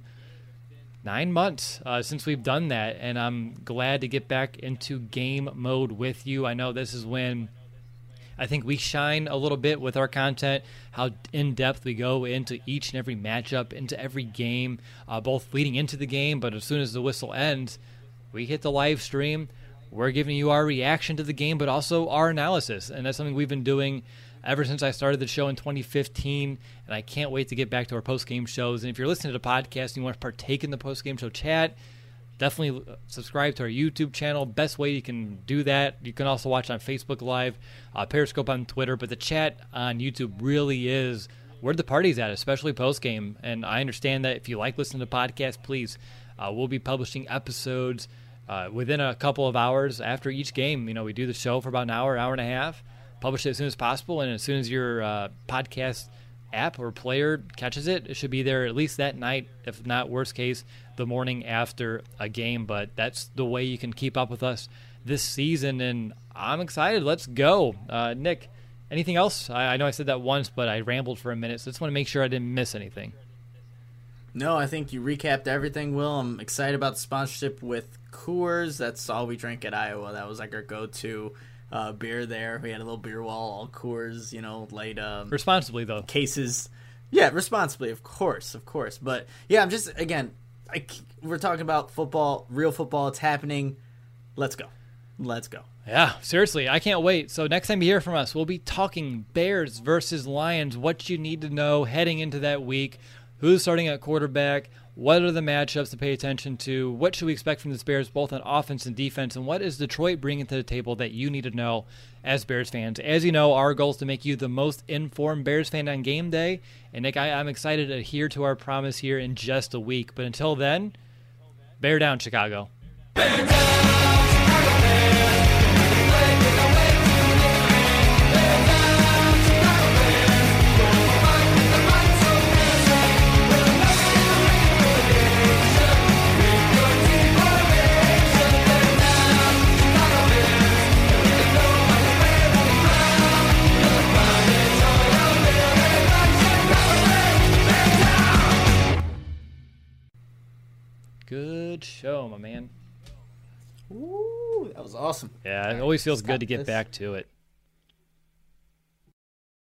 nine months uh, since we've done that, and I'm glad to get back into game mode with you. I know this is when I think we shine a little bit with our content, how in depth we go into each and every matchup, into every game, uh, both leading into the game, but as soon as the whistle ends, we hit the live stream. We're giving you our reaction to the game, but also our analysis. And that's something we've been doing ever since I started the show in 2015. And I can't wait to get back to our post game shows. And if you're listening to the podcast and you want to partake in the post game show chat, definitely subscribe to our YouTube channel. Best way you can do that. You can also watch on Facebook Live, uh, Periscope on Twitter. But the chat on YouTube really is where the party's at, especially post game. And I understand that if you like listening to podcasts, please, uh, we'll be publishing episodes uh, within a couple of hours after each game. You know, we do the show for about an hour, hour and a half, publish it as soon as possible, and as soon as your uh, podcast app or player catches it, it should be there at least that night, if not worst case, the morning after a game. But that's the way you can keep up with us this season, and I'm excited. Let's go, uh, Nick. Anything else? I, I know I said that once, but I rambled for a minute, so I just want to make sure I didn't miss anything. No, I think you recapped everything, Will. I'm excited about the sponsorship with Coors. That's all we drank at Iowa. That was like our go-to uh, beer there. We had a little beer wall, all Coors, you know, light um, responsibly though cases. Yeah, responsibly, of course, of course. But yeah, I'm just again, I, we're talking about football, real football. It's happening. Let's go. Let's go. Yeah, seriously, I can't wait. So next time you hear from us, we'll be talking Bears versus Lions. What you need to know heading into that week who's starting at quarterback, what are the matchups to pay attention to, what should we expect from the Bears both on offense and defense, and what is Detroit bringing to the table that you need to know as Bears fans. As you know, our goal is to make you the most informed Bears fan on game day, and Nick, I, am excited to adhere to our promise here in just a week. But until then, bear down, Chicago. Bear down, Good show, my man. Ooh, that was awesome. Yeah, it always feels good to get this. back to it.